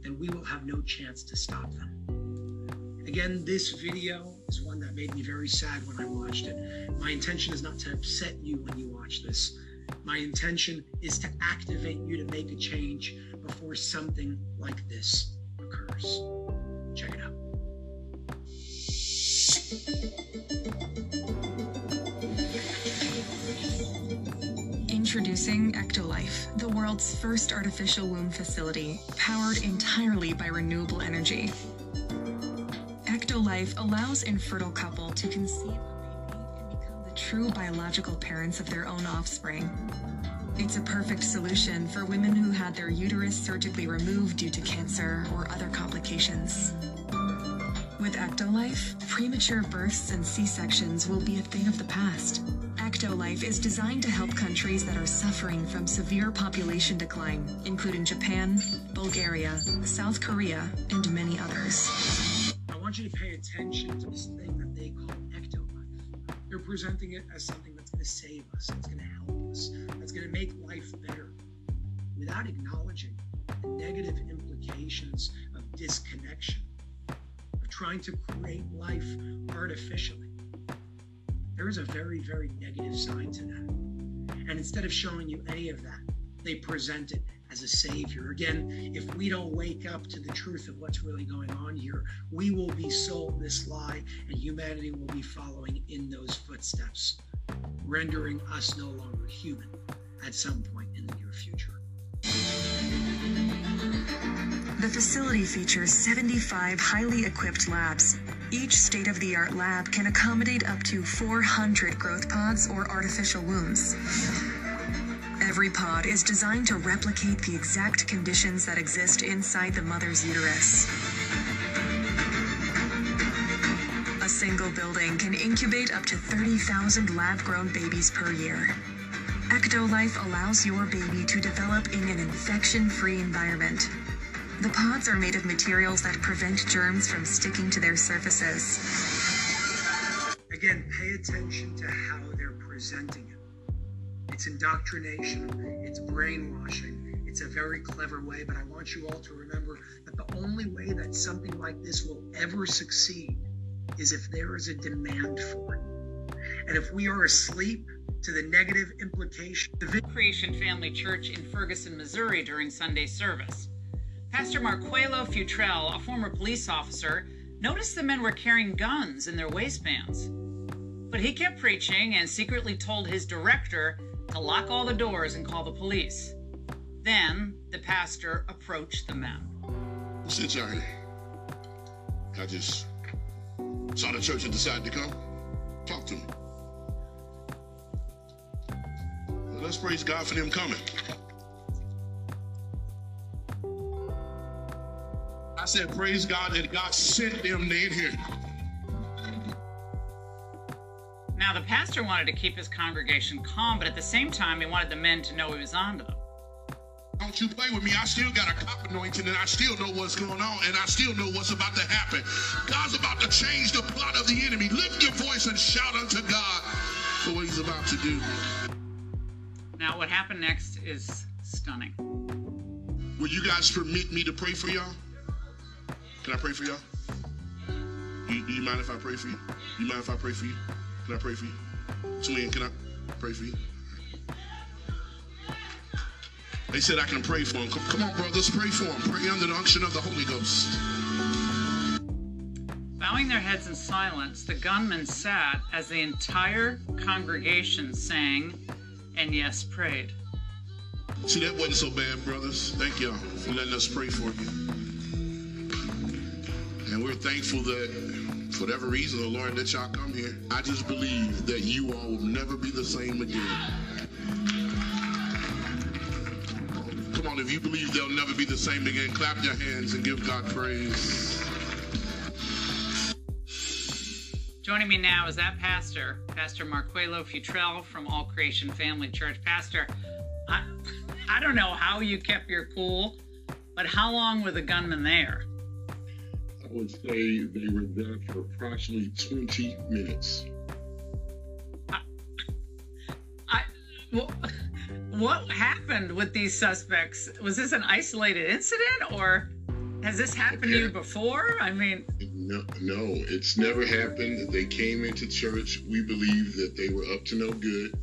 then we will have no chance to stop them. Again, this video is one that made me very sad when I watched it. My intention is not to upset you when you watch this. My intention is to activate you to make a change before something like this occurs. Check it out. Introducing Ectolife, the world's first artificial womb facility, powered entirely by renewable energy. Ectolife allows infertile couple to conceive they need and become the true biological parents of their own offspring. It's a perfect solution for women who had their uterus surgically removed due to cancer or other complications. With Ectolife, premature births and C-sections will be a thing of the past. Ectolife is designed to help countries that are suffering from severe population decline, including Japan, Bulgaria, South Korea, and many others. I want you to pay attention to this thing that they call Ectolife. They're presenting it as something that's going to save us, that's going to help us, that's going to make life better, without acknowledging the negative implications of disconnection of trying to create life artificially. There is a very, very negative side to that. And instead of showing you any of that, they present it as a savior. Again, if we don't wake up to the truth of what's really going on here, we will be sold this lie and humanity will be following in those footsteps, rendering us no longer human at some point in the near future. The facility features 75 highly equipped labs. Each state of the art lab can accommodate up to 400 growth pods or artificial wombs. Every pod is designed to replicate the exact conditions that exist inside the mother's uterus. A single building can incubate up to 30,000 lab grown babies per year. Ectolife allows your baby to develop in an infection free environment. The pods are made of materials that prevent germs from sticking to their surfaces. Again, pay attention to how they're presenting it. It's indoctrination, it's brainwashing, it's It's a very clever way, but I want you all to remember that the only way that something like this will ever succeed is if there is a demand for it. And if we are asleep to the negative implication, the Creation Family Church in Ferguson, Missouri during Sunday service. Pastor Marquelo Futrell, a former police officer, noticed the men were carrying guns in their waistbands. But he kept preaching and secretly told his director to lock all the doors and call the police. Then the pastor approached the men. Since I, I just saw the church and decided to come, talk to me. Let's praise God for them coming. I said, praise God that God sent them in here. Now, the pastor wanted to keep his congregation calm, but at the same time, he wanted the men to know he was on to them. Don't you play with me. I still got a cop anointing and I still know what's going on and I still know what's about to happen. God's about to change the plot of the enemy. Lift your voice and shout unto God for what he's about to do. Now, what happened next is stunning. Will you guys permit me to pray for y'all? Can I pray for y'all? Do you, do you mind if I pray for you? Do you mind if I pray for you? Can I pray for you? Twin, can I pray for you? They said I can pray for him. Come, come on, brothers, pray for him. Pray under the unction of the Holy Ghost. Bowing their heads in silence, the gunmen sat as the entire congregation sang and yes, prayed. See, that wasn't so bad, brothers. Thank y'all for letting us pray for you. And we're thankful that for whatever reason, the Lord let y'all come here. I just believe that you all will never be the same again. Come on, if you believe they'll never be the same again, clap your hands and give God praise. Joining me now is that pastor, Pastor Marquelo Futrell from All Creation Family Church. Pastor, I, I don't know how you kept your cool, but how long were the gunmen there? Would say they were there for approximately 20 minutes. I, I what, what happened with these suspects? Was this an isolated incident or has this happened to you before? I mean, no, no, it's never happened. They came into church. We believe that they were up to no good.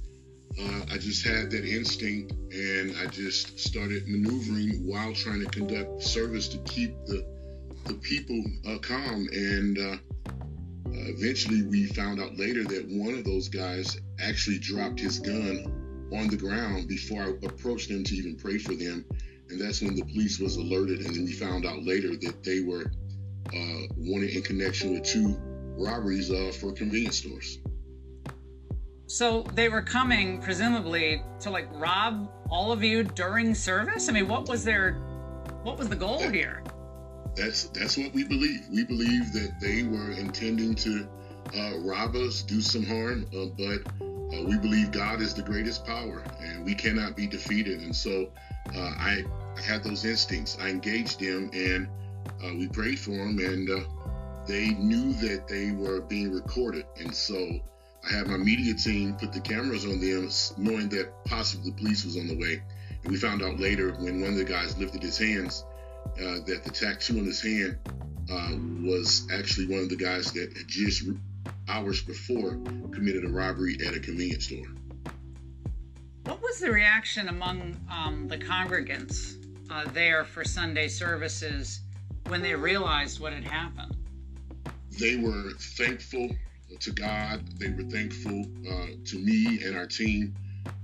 Uh, I just had that instinct, and I just started maneuvering while trying to conduct service to keep the the people uh, calm. And uh, eventually, we found out later that one of those guys actually dropped his gun on the ground before I approached them to even pray for them. And that's when the police was alerted, and then we found out later that they were uh, wanted in connection with two robberies uh, for convenience stores. So they were coming, presumably, to like rob all of you during service. I mean, what was their, what was the goal here? That's that's what we believe. We believe that they were intending to uh, rob us, do some harm, uh, but uh, we believe God is the greatest power, and we cannot be defeated. And so, uh, I, I had those instincts. I engaged them, and uh, we prayed for them, and uh, they knew that they were being recorded. And so I had my media team put the cameras on them, knowing that possibly the police was on the way. And we found out later when one of the guys lifted his hands uh, that the tattoo on his hand uh, was actually one of the guys that had just hours before committed a robbery at a convenience store. What was the reaction among um, the congregants uh, there for Sunday services when they realized what had happened? They were thankful to God. They were thankful uh, to me and our team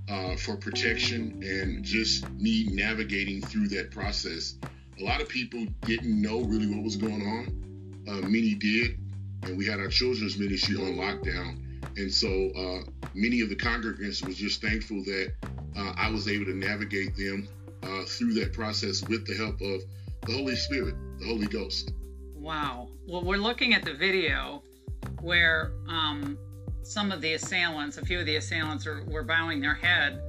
uh, for protection and just me navigating through that process. A lot of people didn't know really what was going on. Uh, many did, and we had our children's ministry on lockdown. And so uh, many of the congregants was just thankful that uh, I was able to navigate them uh, through that process with the help of the Holy Spirit, the Holy Ghost. Wow. Well, we're looking at the video where um, some of the assailants, a few of the assailants, are, were bowing their head.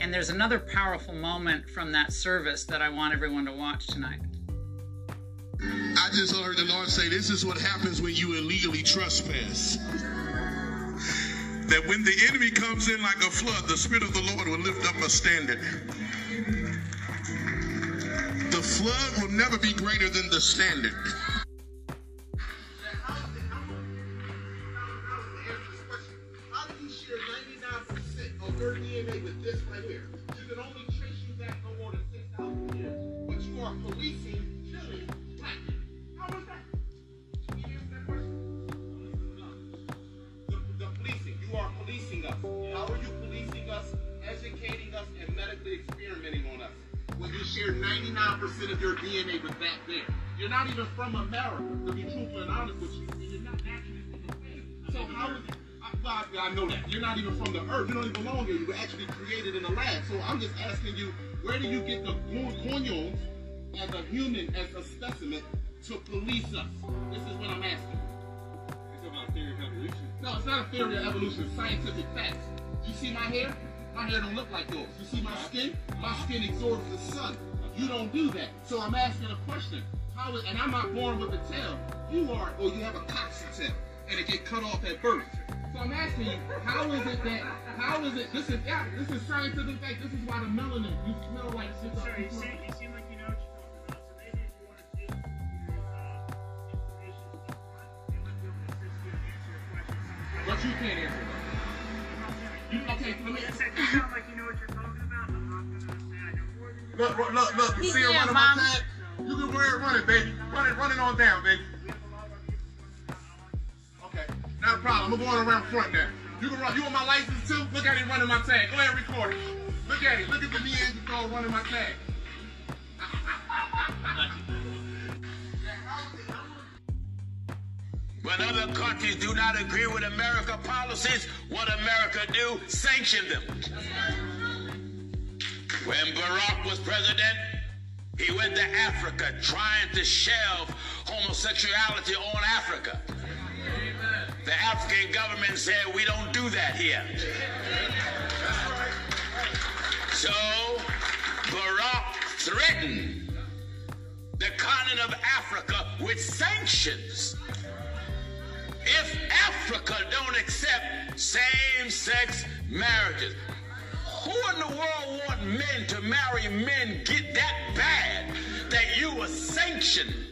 And there's another powerful moment from that service that I want everyone to watch tonight. I just heard the Lord say, This is what happens when you illegally trespass. That when the enemy comes in like a flood, the Spirit of the Lord will lift up a standard. The flood will never be greater than the standard. Your DNA with this right here? You can only trace you back no more than 6,000 years, but you are policing, killing black people. How is that? You answer that question? The, the policing, you are policing us. How are you policing us, educating us, and medically experimenting on us? When you share 99% of your DNA with that there. You're not even from America, to be truthful and honest with you. You're not naturally from the. So how is it? Well, I, know that. You're not even from the earth. You don't even belong here. You were actually created in a lab. So I'm just asking you, where do you get the corneals as a human, as a specimen, to police us? This is what I'm asking. It's about theory of evolution. No, it's not a theory of evolution. It's scientific facts. You see my hair? My hair don't look like yours. You see my skin? My skin absorbs the sun. You don't do that. So I'm asking a question. How is, and I'm not born with a tail. You are, or you have a coccyx tail, and it get cut off at birth. So I'm asking you, how is it that, how is it, this is, yeah, this is scientific fact, this is why the melanin, you smell like shit. Sorry, you seem, you seem like you know what you're talking about. So maybe if you want to dig your uh, information, it might be able to assist you and answer your questions. But you can't answer that. You, okay, let me. You sound like you know what you're talking about. I'm not going to say I know more than you. Look, look, look, look. You see her Yeah, running Mom. my tag? You can run it, run it, baby. Run it, run it on down, baby. Not a problem. I'm going around front now. You can run. You want my license too? Look at him running my tag. Go ahead, and record it. Look at him. Look at the Neanderthal running my tag. (laughs) When other countries do not agree with America policies, what America do? Sanction them. When Barack was president, he went to Africa trying to shelve homosexuality on Africa. The African government said, we don't do that here. So Barack threatened the continent of Africa with sanctions if Africa don't accept same-sex marriages, who in the world want men to marry men get that bad that you will sanction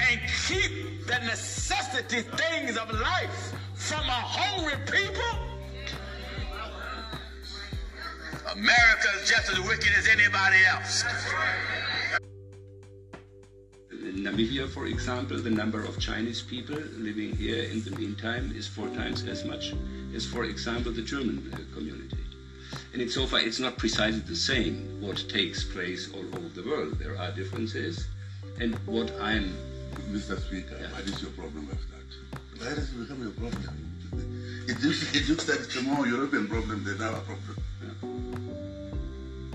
and keep the necessity things of life from a hungry people? America is just as wicked as anybody else. In Namibia, for example, the number of Chinese people living here in the meantime is four times as much as, for example, the German uh, community. And in so far, it's not precisely the same what takes place all over the world. There are differences. And what I'm. Mr. Speaker, what is your problem with that? Why does it become your problem? It looks, it looks like it's a more European problem than our problem.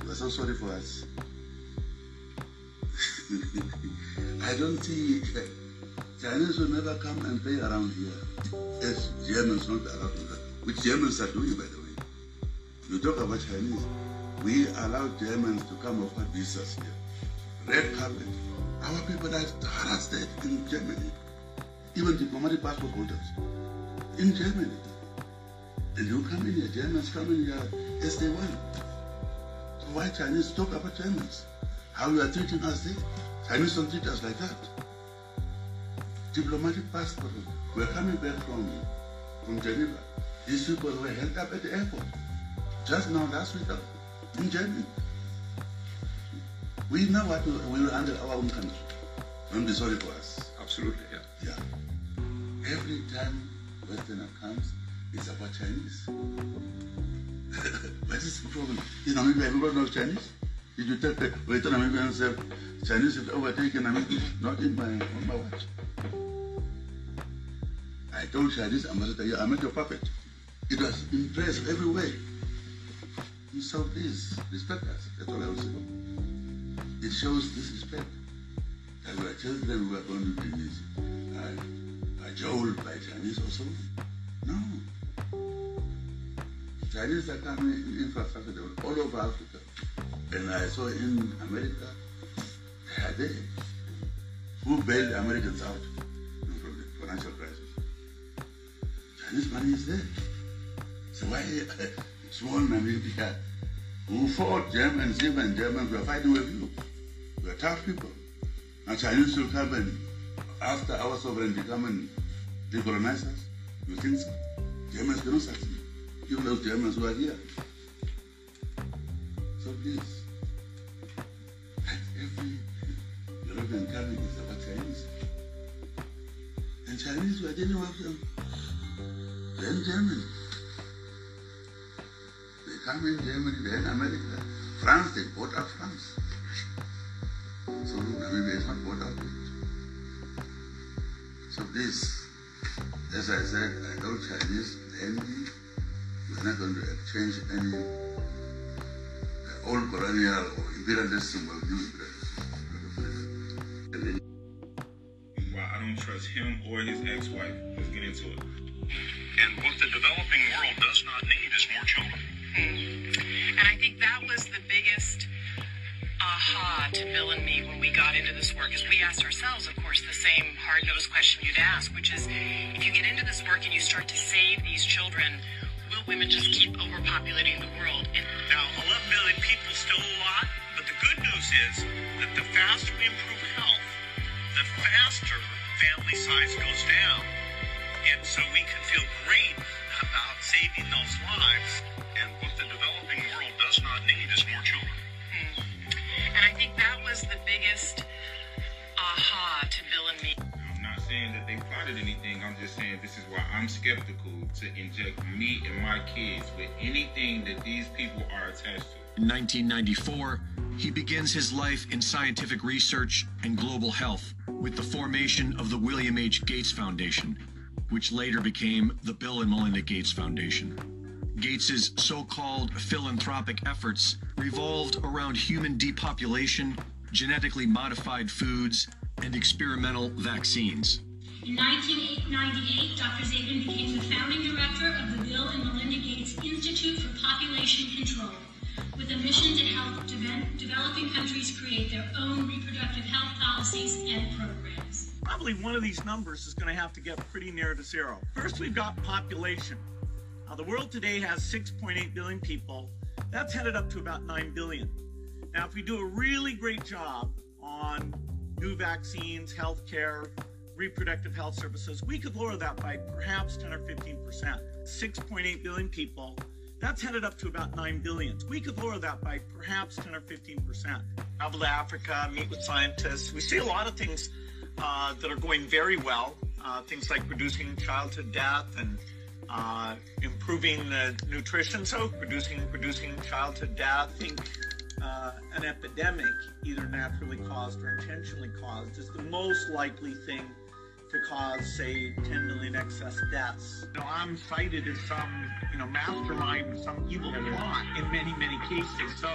We're so sorry for us. (laughs) I don't see Chinese will never come and play around here as Germans not allowed to which Germans are doing, by the way. You talk about Chinese. We allow Germans to come offer visas here. Red carpet. Our people are harassed in Germany. Even diplomatic passport holders in Germany. And you come in here, Germans come in here as they want. So why Chinese talk about Germans? How you are treating us there? Chinese don't treat us like that. Diplomatic passport. We're coming back from, from Geneva. These people were held up at the airport. Just now, last week, uh, in Germany. We know what we, we will handle our own country. Don't be sorry for us. Absolutely, yeah. Yeah. Every time Westerner comes, it's about Chinese. (laughs) what is the problem? Is Namibia everybody knows Chinese? Did you tell people, wait, Namibians say Chinese have overtaken Namibia? Not in my, on my watch. I told Chinese ambassador, yeah, I'm not your puppet. It was impressed every way. So please, respect us. That's all I was saying. It shows disrespect. That we are children who are going to be uh, cajoled by Chinese or so. No. Chinese are coming in infrastructure all over Africa. And I saw in America, they are there. Who bailed Americans out from the financial crisis? Chinese money is there. So why (laughs) small Namibia, who fought Germans, even Germans were fighting with you, tough people. Now Chinese will come and after our sovereignty come and decolonize us. You think so? Germans cannot succeed. Even those Germans who are here. So please, (laughs) every European country is about Chinese. And Chinese were dealing with them. Then Germany. They come in Germany, then America. France, they bought out France. So Namibia is not bought out yet. So please, as I said, I know Chinese envy. We're not going to exchange any uh, old colonial or imperialism with new imperialism. Why I don't trust him or his ex-wife. Let's get into it. And what the developing world does not need is more children. And I think that was the biggest aha to Bill and me when we got into this work, is we asked ourselves, of course, the same hard-nosed question you'd ask, which is, if you get into this work and you start to save these children, will women just keep overpopulating the world? And Now, 11 million people still a lot, but the good news is that the faster we improve health, the faster family size goes down. And so we can feel great about saving those lives. And what the developing world does not need is more children. And I think that was the biggest aha to Bill and me. I'm not saying that they plotted anything. I'm just saying this is why I'm skeptical to inject me and my kids with anything that these people are attached to. In 1994, he begins his life in scientific research and global health with the formation of the William H. Gates Foundation, which later became the Bill and Melinda Gates Foundation. Gates's so-called philanthropic efforts revolved around human depopulation, genetically modified foods, and experimental vaccines. In 1998, Dr. Zabin became the founding director of the Bill and Melinda Gates Institute for Population Control, with a mission to help de- developing countries create their own reproductive health policies and programs. Probably one of these numbers is going to have to get pretty near to zero. First, we've got population. Now, the world today has 6.8 billion people. That's headed up to about 9 billion. Now, if we do a really great job on new vaccines, healthcare, reproductive health services, we could lower that by perhaps 10 or 15 percent. 6.8 billion people. That's headed up to about 9 billion. We could lower that by perhaps 10 or 15 percent. Travel to Africa, meet with scientists. We see a lot of things uh, that are going very well. Uh, things like reducing childhood death and uh, improving the nutrition. So reducing reducing childhood death. I think uh, an epidemic, either naturally caused or intentionally caused, is the most likely thing to cause, say, 10 million excess deaths. You know, I'm cited as some, you know, mastermind, some evil plot in many, many cases. So,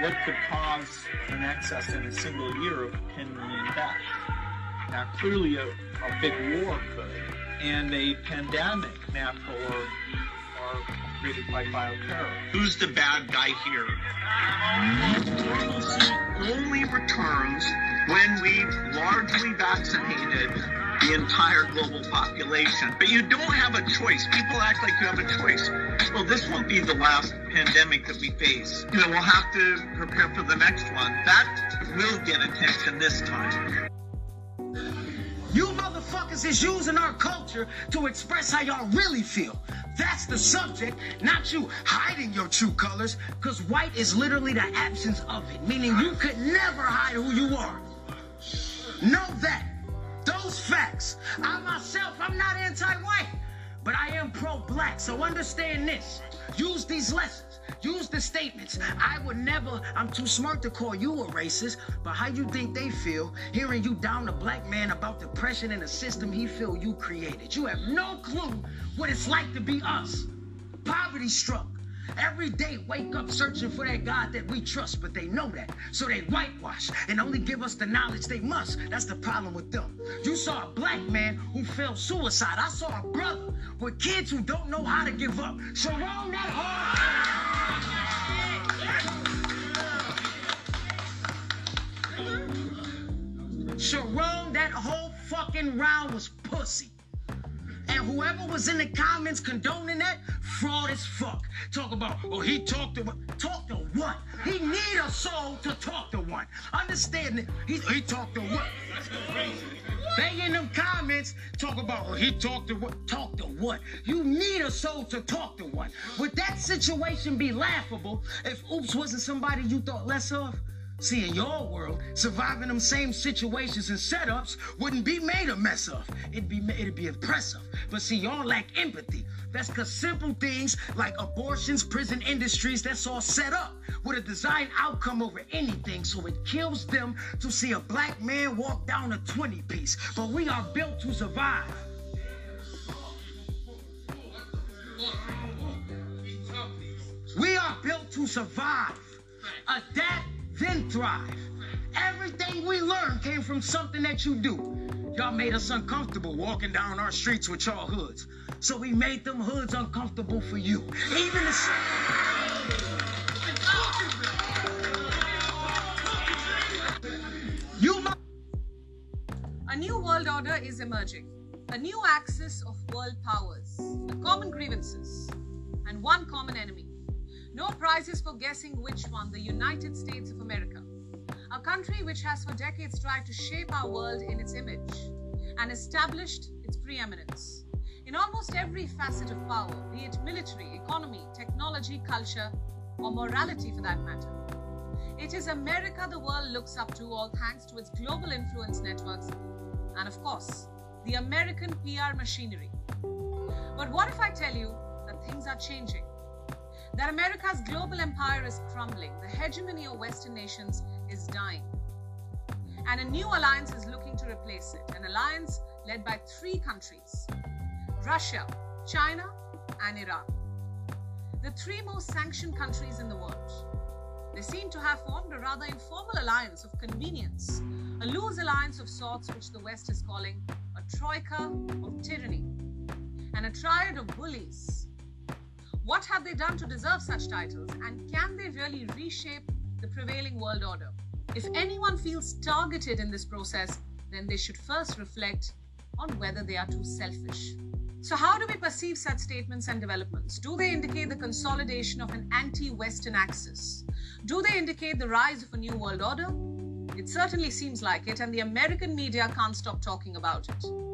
what could cause an excess in a single year of 10 million deaths? Now, clearly, a, a big war could, and a pandemic, natural or, or created by bioterror. Who's the bad guy here? Only returns when we've largely vaccinated the entire global population. But you don't have a choice. People act like you have a choice. Well, this won't be the last pandemic that we face. You know, we'll have to prepare for the next one. That will get attention this time. You motherfuckers is using our culture to express how y'all really feel. That's the subject, not you hiding your true colors, because white is literally the absence of it, meaning you could never hide who you are. Know that. Those facts. I myself, I'm not anti-white, but I am pro-black, so understand this. Use these lessons. Use the statements. I would never, I'm too smart to call you a racist, but how you think they feel hearing you down a black man about depression in a system he feel you created? You have no clue what it's like to be us. Poverty struck. Every day wake up searching for that God that we trust, but they know that. So they whitewash and only give us the knowledge they must. That's the problem with them. You saw a black man who fell suicide. I saw a brother with kids who don't know how to give up. Sharon, that hard. Sharon, that whole fucking round was pussy. And whoever was in the comments condoning that, fraud as fuck. Talk about, oh, he talked to what talk to what? He need a soul to talk to one. Understand? He, he talked to what? They in them comments talk about, oh, he talked to what? Talk to what? You need a soul to talk to one. Would that situation be laughable if Oops wasn't somebody you thought less of? See, in your world, surviving them same situations and setups wouldn't be made a mess of. It'd be it'd be impressive. But see, y'all lack empathy. That's cause simple things like abortions, prison industries, that's all set up with a designed outcome over anything. So it kills them to see a black man walk down a 20 piece. But we are built to survive. We are built to survive, adapt, then thrive. Everything we learned came from something that you do. Y'all made us uncomfortable walking down our streets with y'all hoods. So we made them hoods uncomfortable for you. Even the. You A new world order is emerging. A new axis of world powers, with common grievances, and one common enemy. No prizes for guessing which one the United States of America. A country which has for decades tried to shape our world in its image and established its preeminence. In almost every facet of power, be it military, economy, technology, culture, or morality for that matter. It is America the world looks up to, all thanks to its global influence networks and, of course, the American PR machinery. But what if I tell you that things are changing? That America's global empire is crumbling, the hegemony of Western nations is dying. And a new alliance is looking to replace it an alliance led by three countries Russia, China, and Iran. The three most sanctioned countries in the world. They seem to have formed a rather informal alliance of convenience, a loose alliance of sorts which the West is calling a troika of tyranny, and a triad of bullies. What have they done to deserve such titles, and can they really reshape the prevailing world order? If anyone feels targeted in this process, then they should first reflect on whether they are too selfish. So, how do we perceive such statements and developments? Do they indicate the consolidation of an anti Western axis? Do they indicate the rise of a new world order? It certainly seems like it, and the American media can't stop talking about it.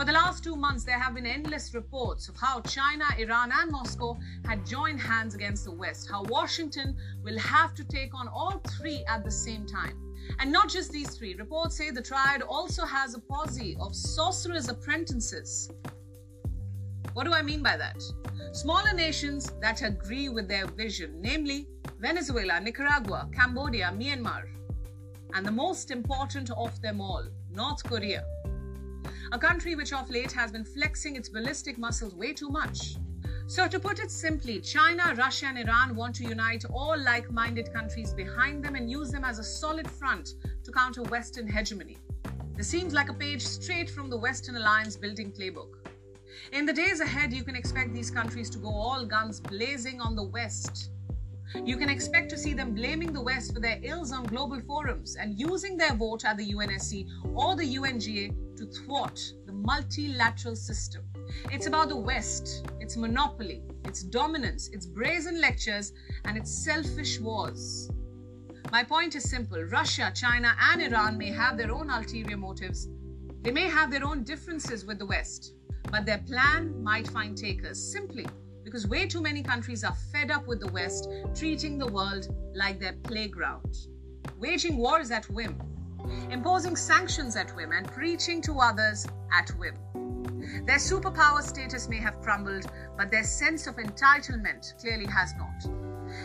For the last two months, there have been endless reports of how China, Iran, and Moscow had joined hands against the West, how Washington will have to take on all three at the same time. And not just these three. Reports say the triad also has a posse of sorcerers' apprentices. What do I mean by that? Smaller nations that agree with their vision, namely Venezuela, Nicaragua, Cambodia, Myanmar, and the most important of them all, North Korea. A country which of late has been flexing its ballistic muscles way too much. So, to put it simply, China, Russia, and Iran want to unite all like minded countries behind them and use them as a solid front to counter Western hegemony. This seems like a page straight from the Western Alliance building playbook. In the days ahead, you can expect these countries to go all guns blazing on the West. You can expect to see them blaming the West for their ills on global forums and using their vote at the UNSC or the UNGA to thwart the multilateral system. It's about the West, its monopoly, its dominance, its brazen lectures, and its selfish wars. My point is simple Russia, China, and Iran may have their own ulterior motives. They may have their own differences with the West, but their plan might find takers simply because way too many countries are fed up with the West treating the world like their playground, waging wars at whim, imposing sanctions at whim, and preaching to others at whim. Their superpower status may have crumbled, but their sense of entitlement clearly has not.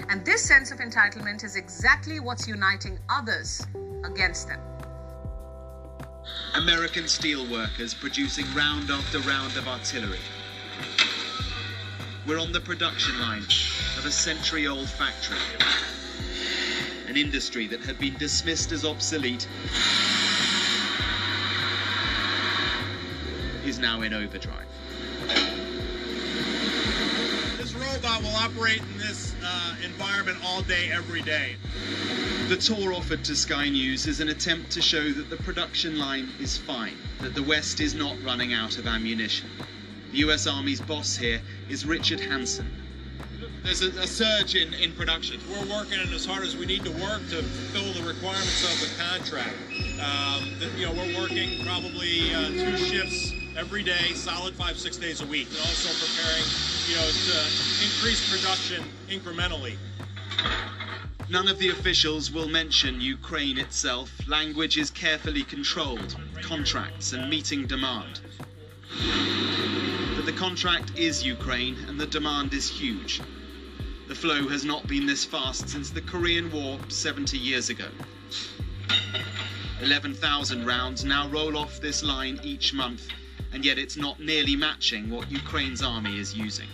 And this sense of entitlement is exactly what's uniting others against them. American steelworkers producing round after round of artillery. We're on the production line of a century old factory. An industry that had been dismissed as obsolete is now in overdrive. This robot will operate in this uh, environment all day, every day. The tour offered to Sky News is an attempt to show that the production line is fine, that the West is not running out of ammunition. The US Army's boss here is Richard Hansen. There's a, a surge in, in production. We're working as hard as we need to work to fulfill the requirements of the contract. Um, the, you know, we're working probably uh, two shifts every day, solid five, six days a week, and also preparing, you know, to increase production incrementally. None of the officials will mention Ukraine itself. Language is carefully controlled, contracts and meeting demand. The contract is Ukraine and the demand is huge. The flow has not been this fast since the Korean War 70 years ago. 11,000 rounds now roll off this line each month, and yet it's not nearly matching what Ukraine's army is using.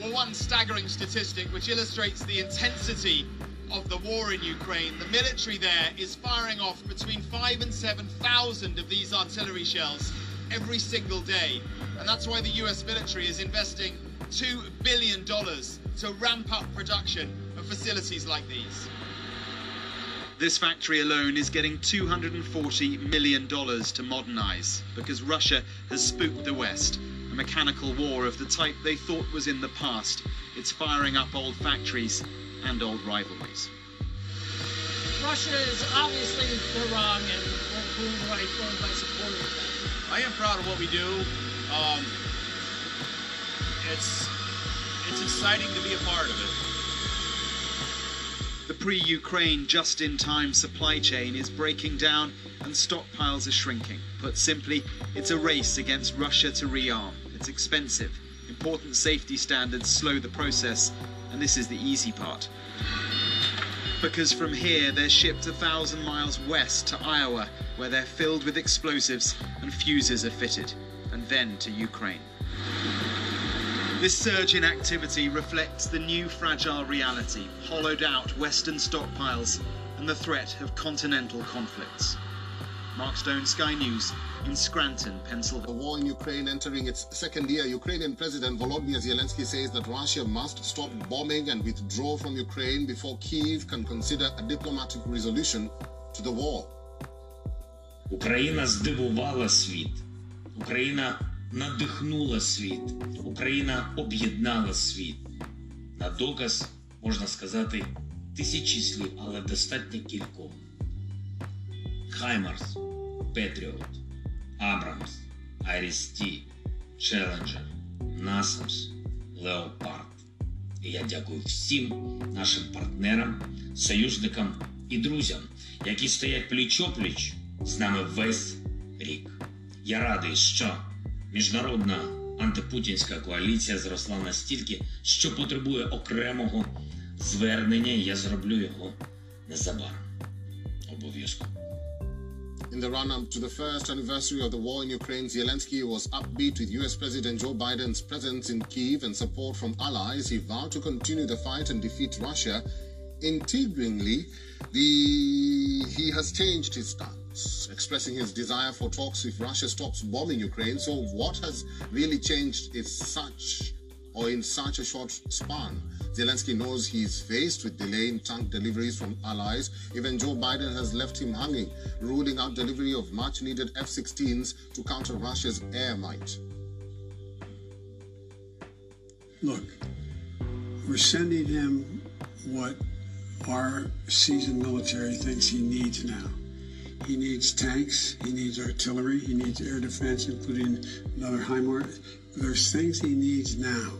Well, one staggering statistic which illustrates the intensity of the war in Ukraine. The military there is firing off between five and 7,000 of these artillery shells every single day. And that's why the US military is investing $2 billion to ramp up production of facilities like these. This factory alone is getting $240 million to modernize because Russia has spooked the West. A mechanical war of the type they thought was in the past. It's firing up old factories and old rivalries. Russia is obviously the wrong and won't prove the right one by supporting them. I am proud of what we do. Um, it's it's exciting to be a part of it. The pre Ukraine just in time supply chain is breaking down and stockpiles are shrinking. Put simply, it's a race against Russia to rearm. It's expensive. Important safety standards slow the process, and this is the easy part. Because from here they're shipped a thousand miles west to Iowa, where they're filled with explosives and fuses are fitted, and then to Ukraine. This surge in activity reflects the new fragile reality, hollowed out Western stockpiles, and the threat of continental conflicts. Mark Stone, Sky News, in Scranton, Pennsylvania. The war in Ukraine entering its second year, Ukrainian President Volodymyr Zelensky says that Russia must stop bombing and withdraw from Ukraine before Kyiv can consider a diplomatic resolution to the war. Україна здивувала світ. Україна надихнула світ. Україна об'єднала світ. На доказ можна сказати тисячі слів, але достатньо кількох. Хаймарс, Петріот, Абрамс, Арісті, Челенджер, Насамс, Леопард. І я дякую всім нашим партнерам, союзникам і друзям, які стоять пліч-опліч з нами весь рік. Я радий, що міжнародна антипутінська коаліція зросла настільки, що потребує окремого звернення, і я зроблю його незабаром. Обов'язково. In the run up to the first anniversary of the war in Ukraine, Zelensky was upbeat with US President Joe Biden's presence in Kyiv and support from allies. He vowed to continue the fight and defeat Russia. Intriguingly, the he has changed his stance, expressing his desire for talks if Russia stops bombing Ukraine. So, what has really changed is such or in such a short span? Zelensky knows he's faced with delay in tank deliveries from allies. Even Joe Biden has left him hanging, ruling out delivery of much needed F 16s to counter Russia's air might. Look, we're sending him what our seasoned military thinks he needs now. He needs tanks, he needs artillery, he needs air defense, including another HIMARS. There's things he needs now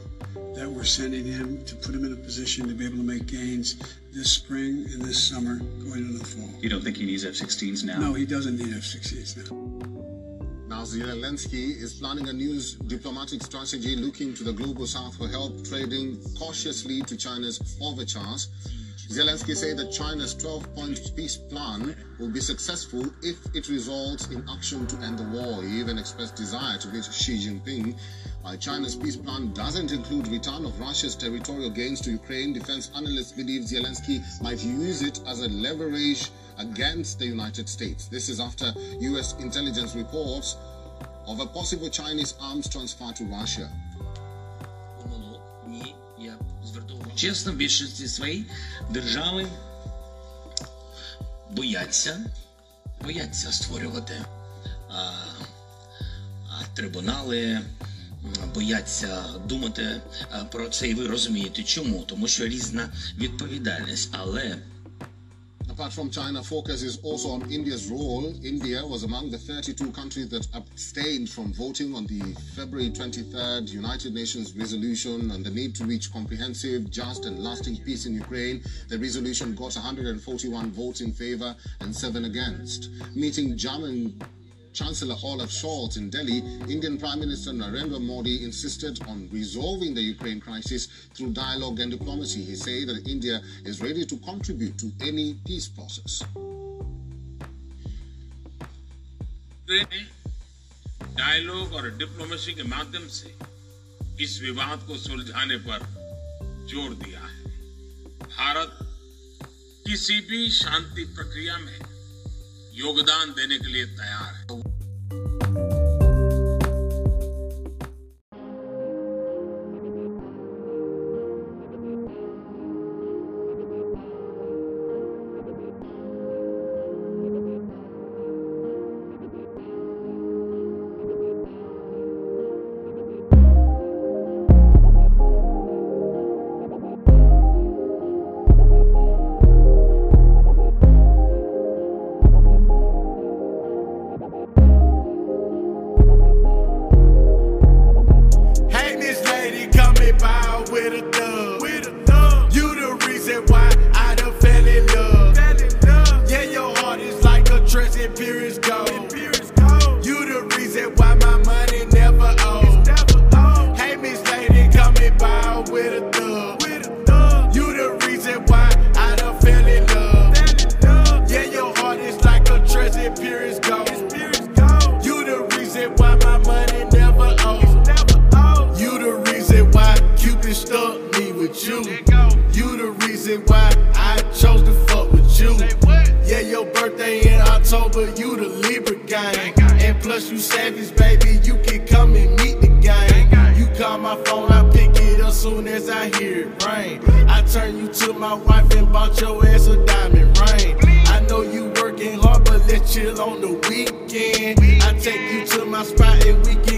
that we're sending him to put him in a position to be able to make gains this spring and this summer going into the fall. You don't think he needs F-16s now? No, he doesn't need F-16s now. Now, Zelensky is planning a new diplomatic strategy looking to the global south for help, trading cautiously to China's overtures. Zelensky said that China's 12 point peace plan will be successful if it results in action to end the war. He even expressed desire to meet Xi Jinping. While China's peace plan doesn't include return of Russia's territorial gains to Ukraine, defense analysts believe Zelensky might use it as a leverage against the United States. This is after U.S. intelligence reports of a possible Chinese arms transfer to Russia. Чесно, в більшості своїй держави бояться, бояться створювати а, а, трибунали, бояться думати а, про це, і ви розумієте, чому? Тому що різна відповідальність, але. Apart from China, focus is also on India's role. India was among the 32 countries that abstained from voting on the February 23rd United Nations resolution on the need to reach comprehensive, just, and lasting peace in Ukraine. The resolution got 141 votes in favor and seven against. Meeting German Chancellor Olaf Scholz in Delhi, Indian Prime Minister Narendra Modi insisted on resolving the Ukraine crisis through dialogue and diplomacy. He said that India is ready to contribute to any peace process. Dialogue और diplomacy के माध्यम से इस विवाद को सुलझाने पर जोर दिया है भारत किसी भी शांति प्रक्रिया में योगदान देने के लिए तैयार है। You the Libra gang. And plus you savage, baby, you can come and meet the gang. You call my phone, I pick it up soon as I hear it rain. I turn you to my wife and bought your ass a diamond ring. I know you working hard, but let's chill on the weekend. I take you to my spot and we can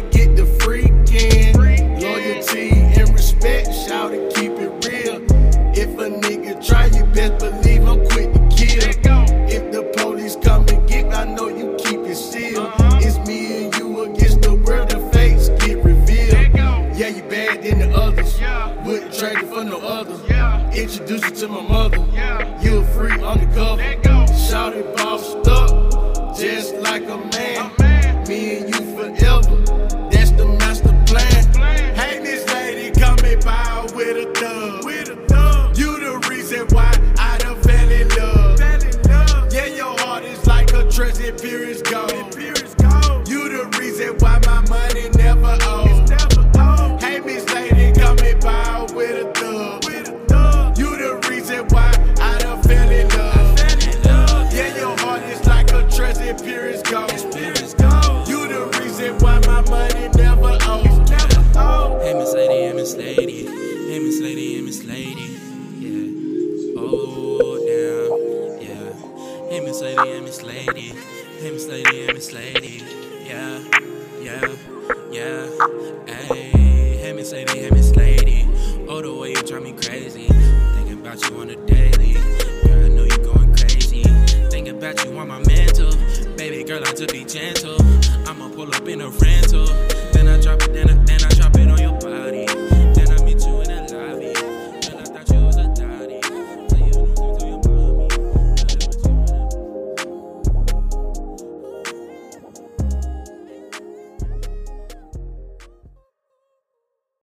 to my mother.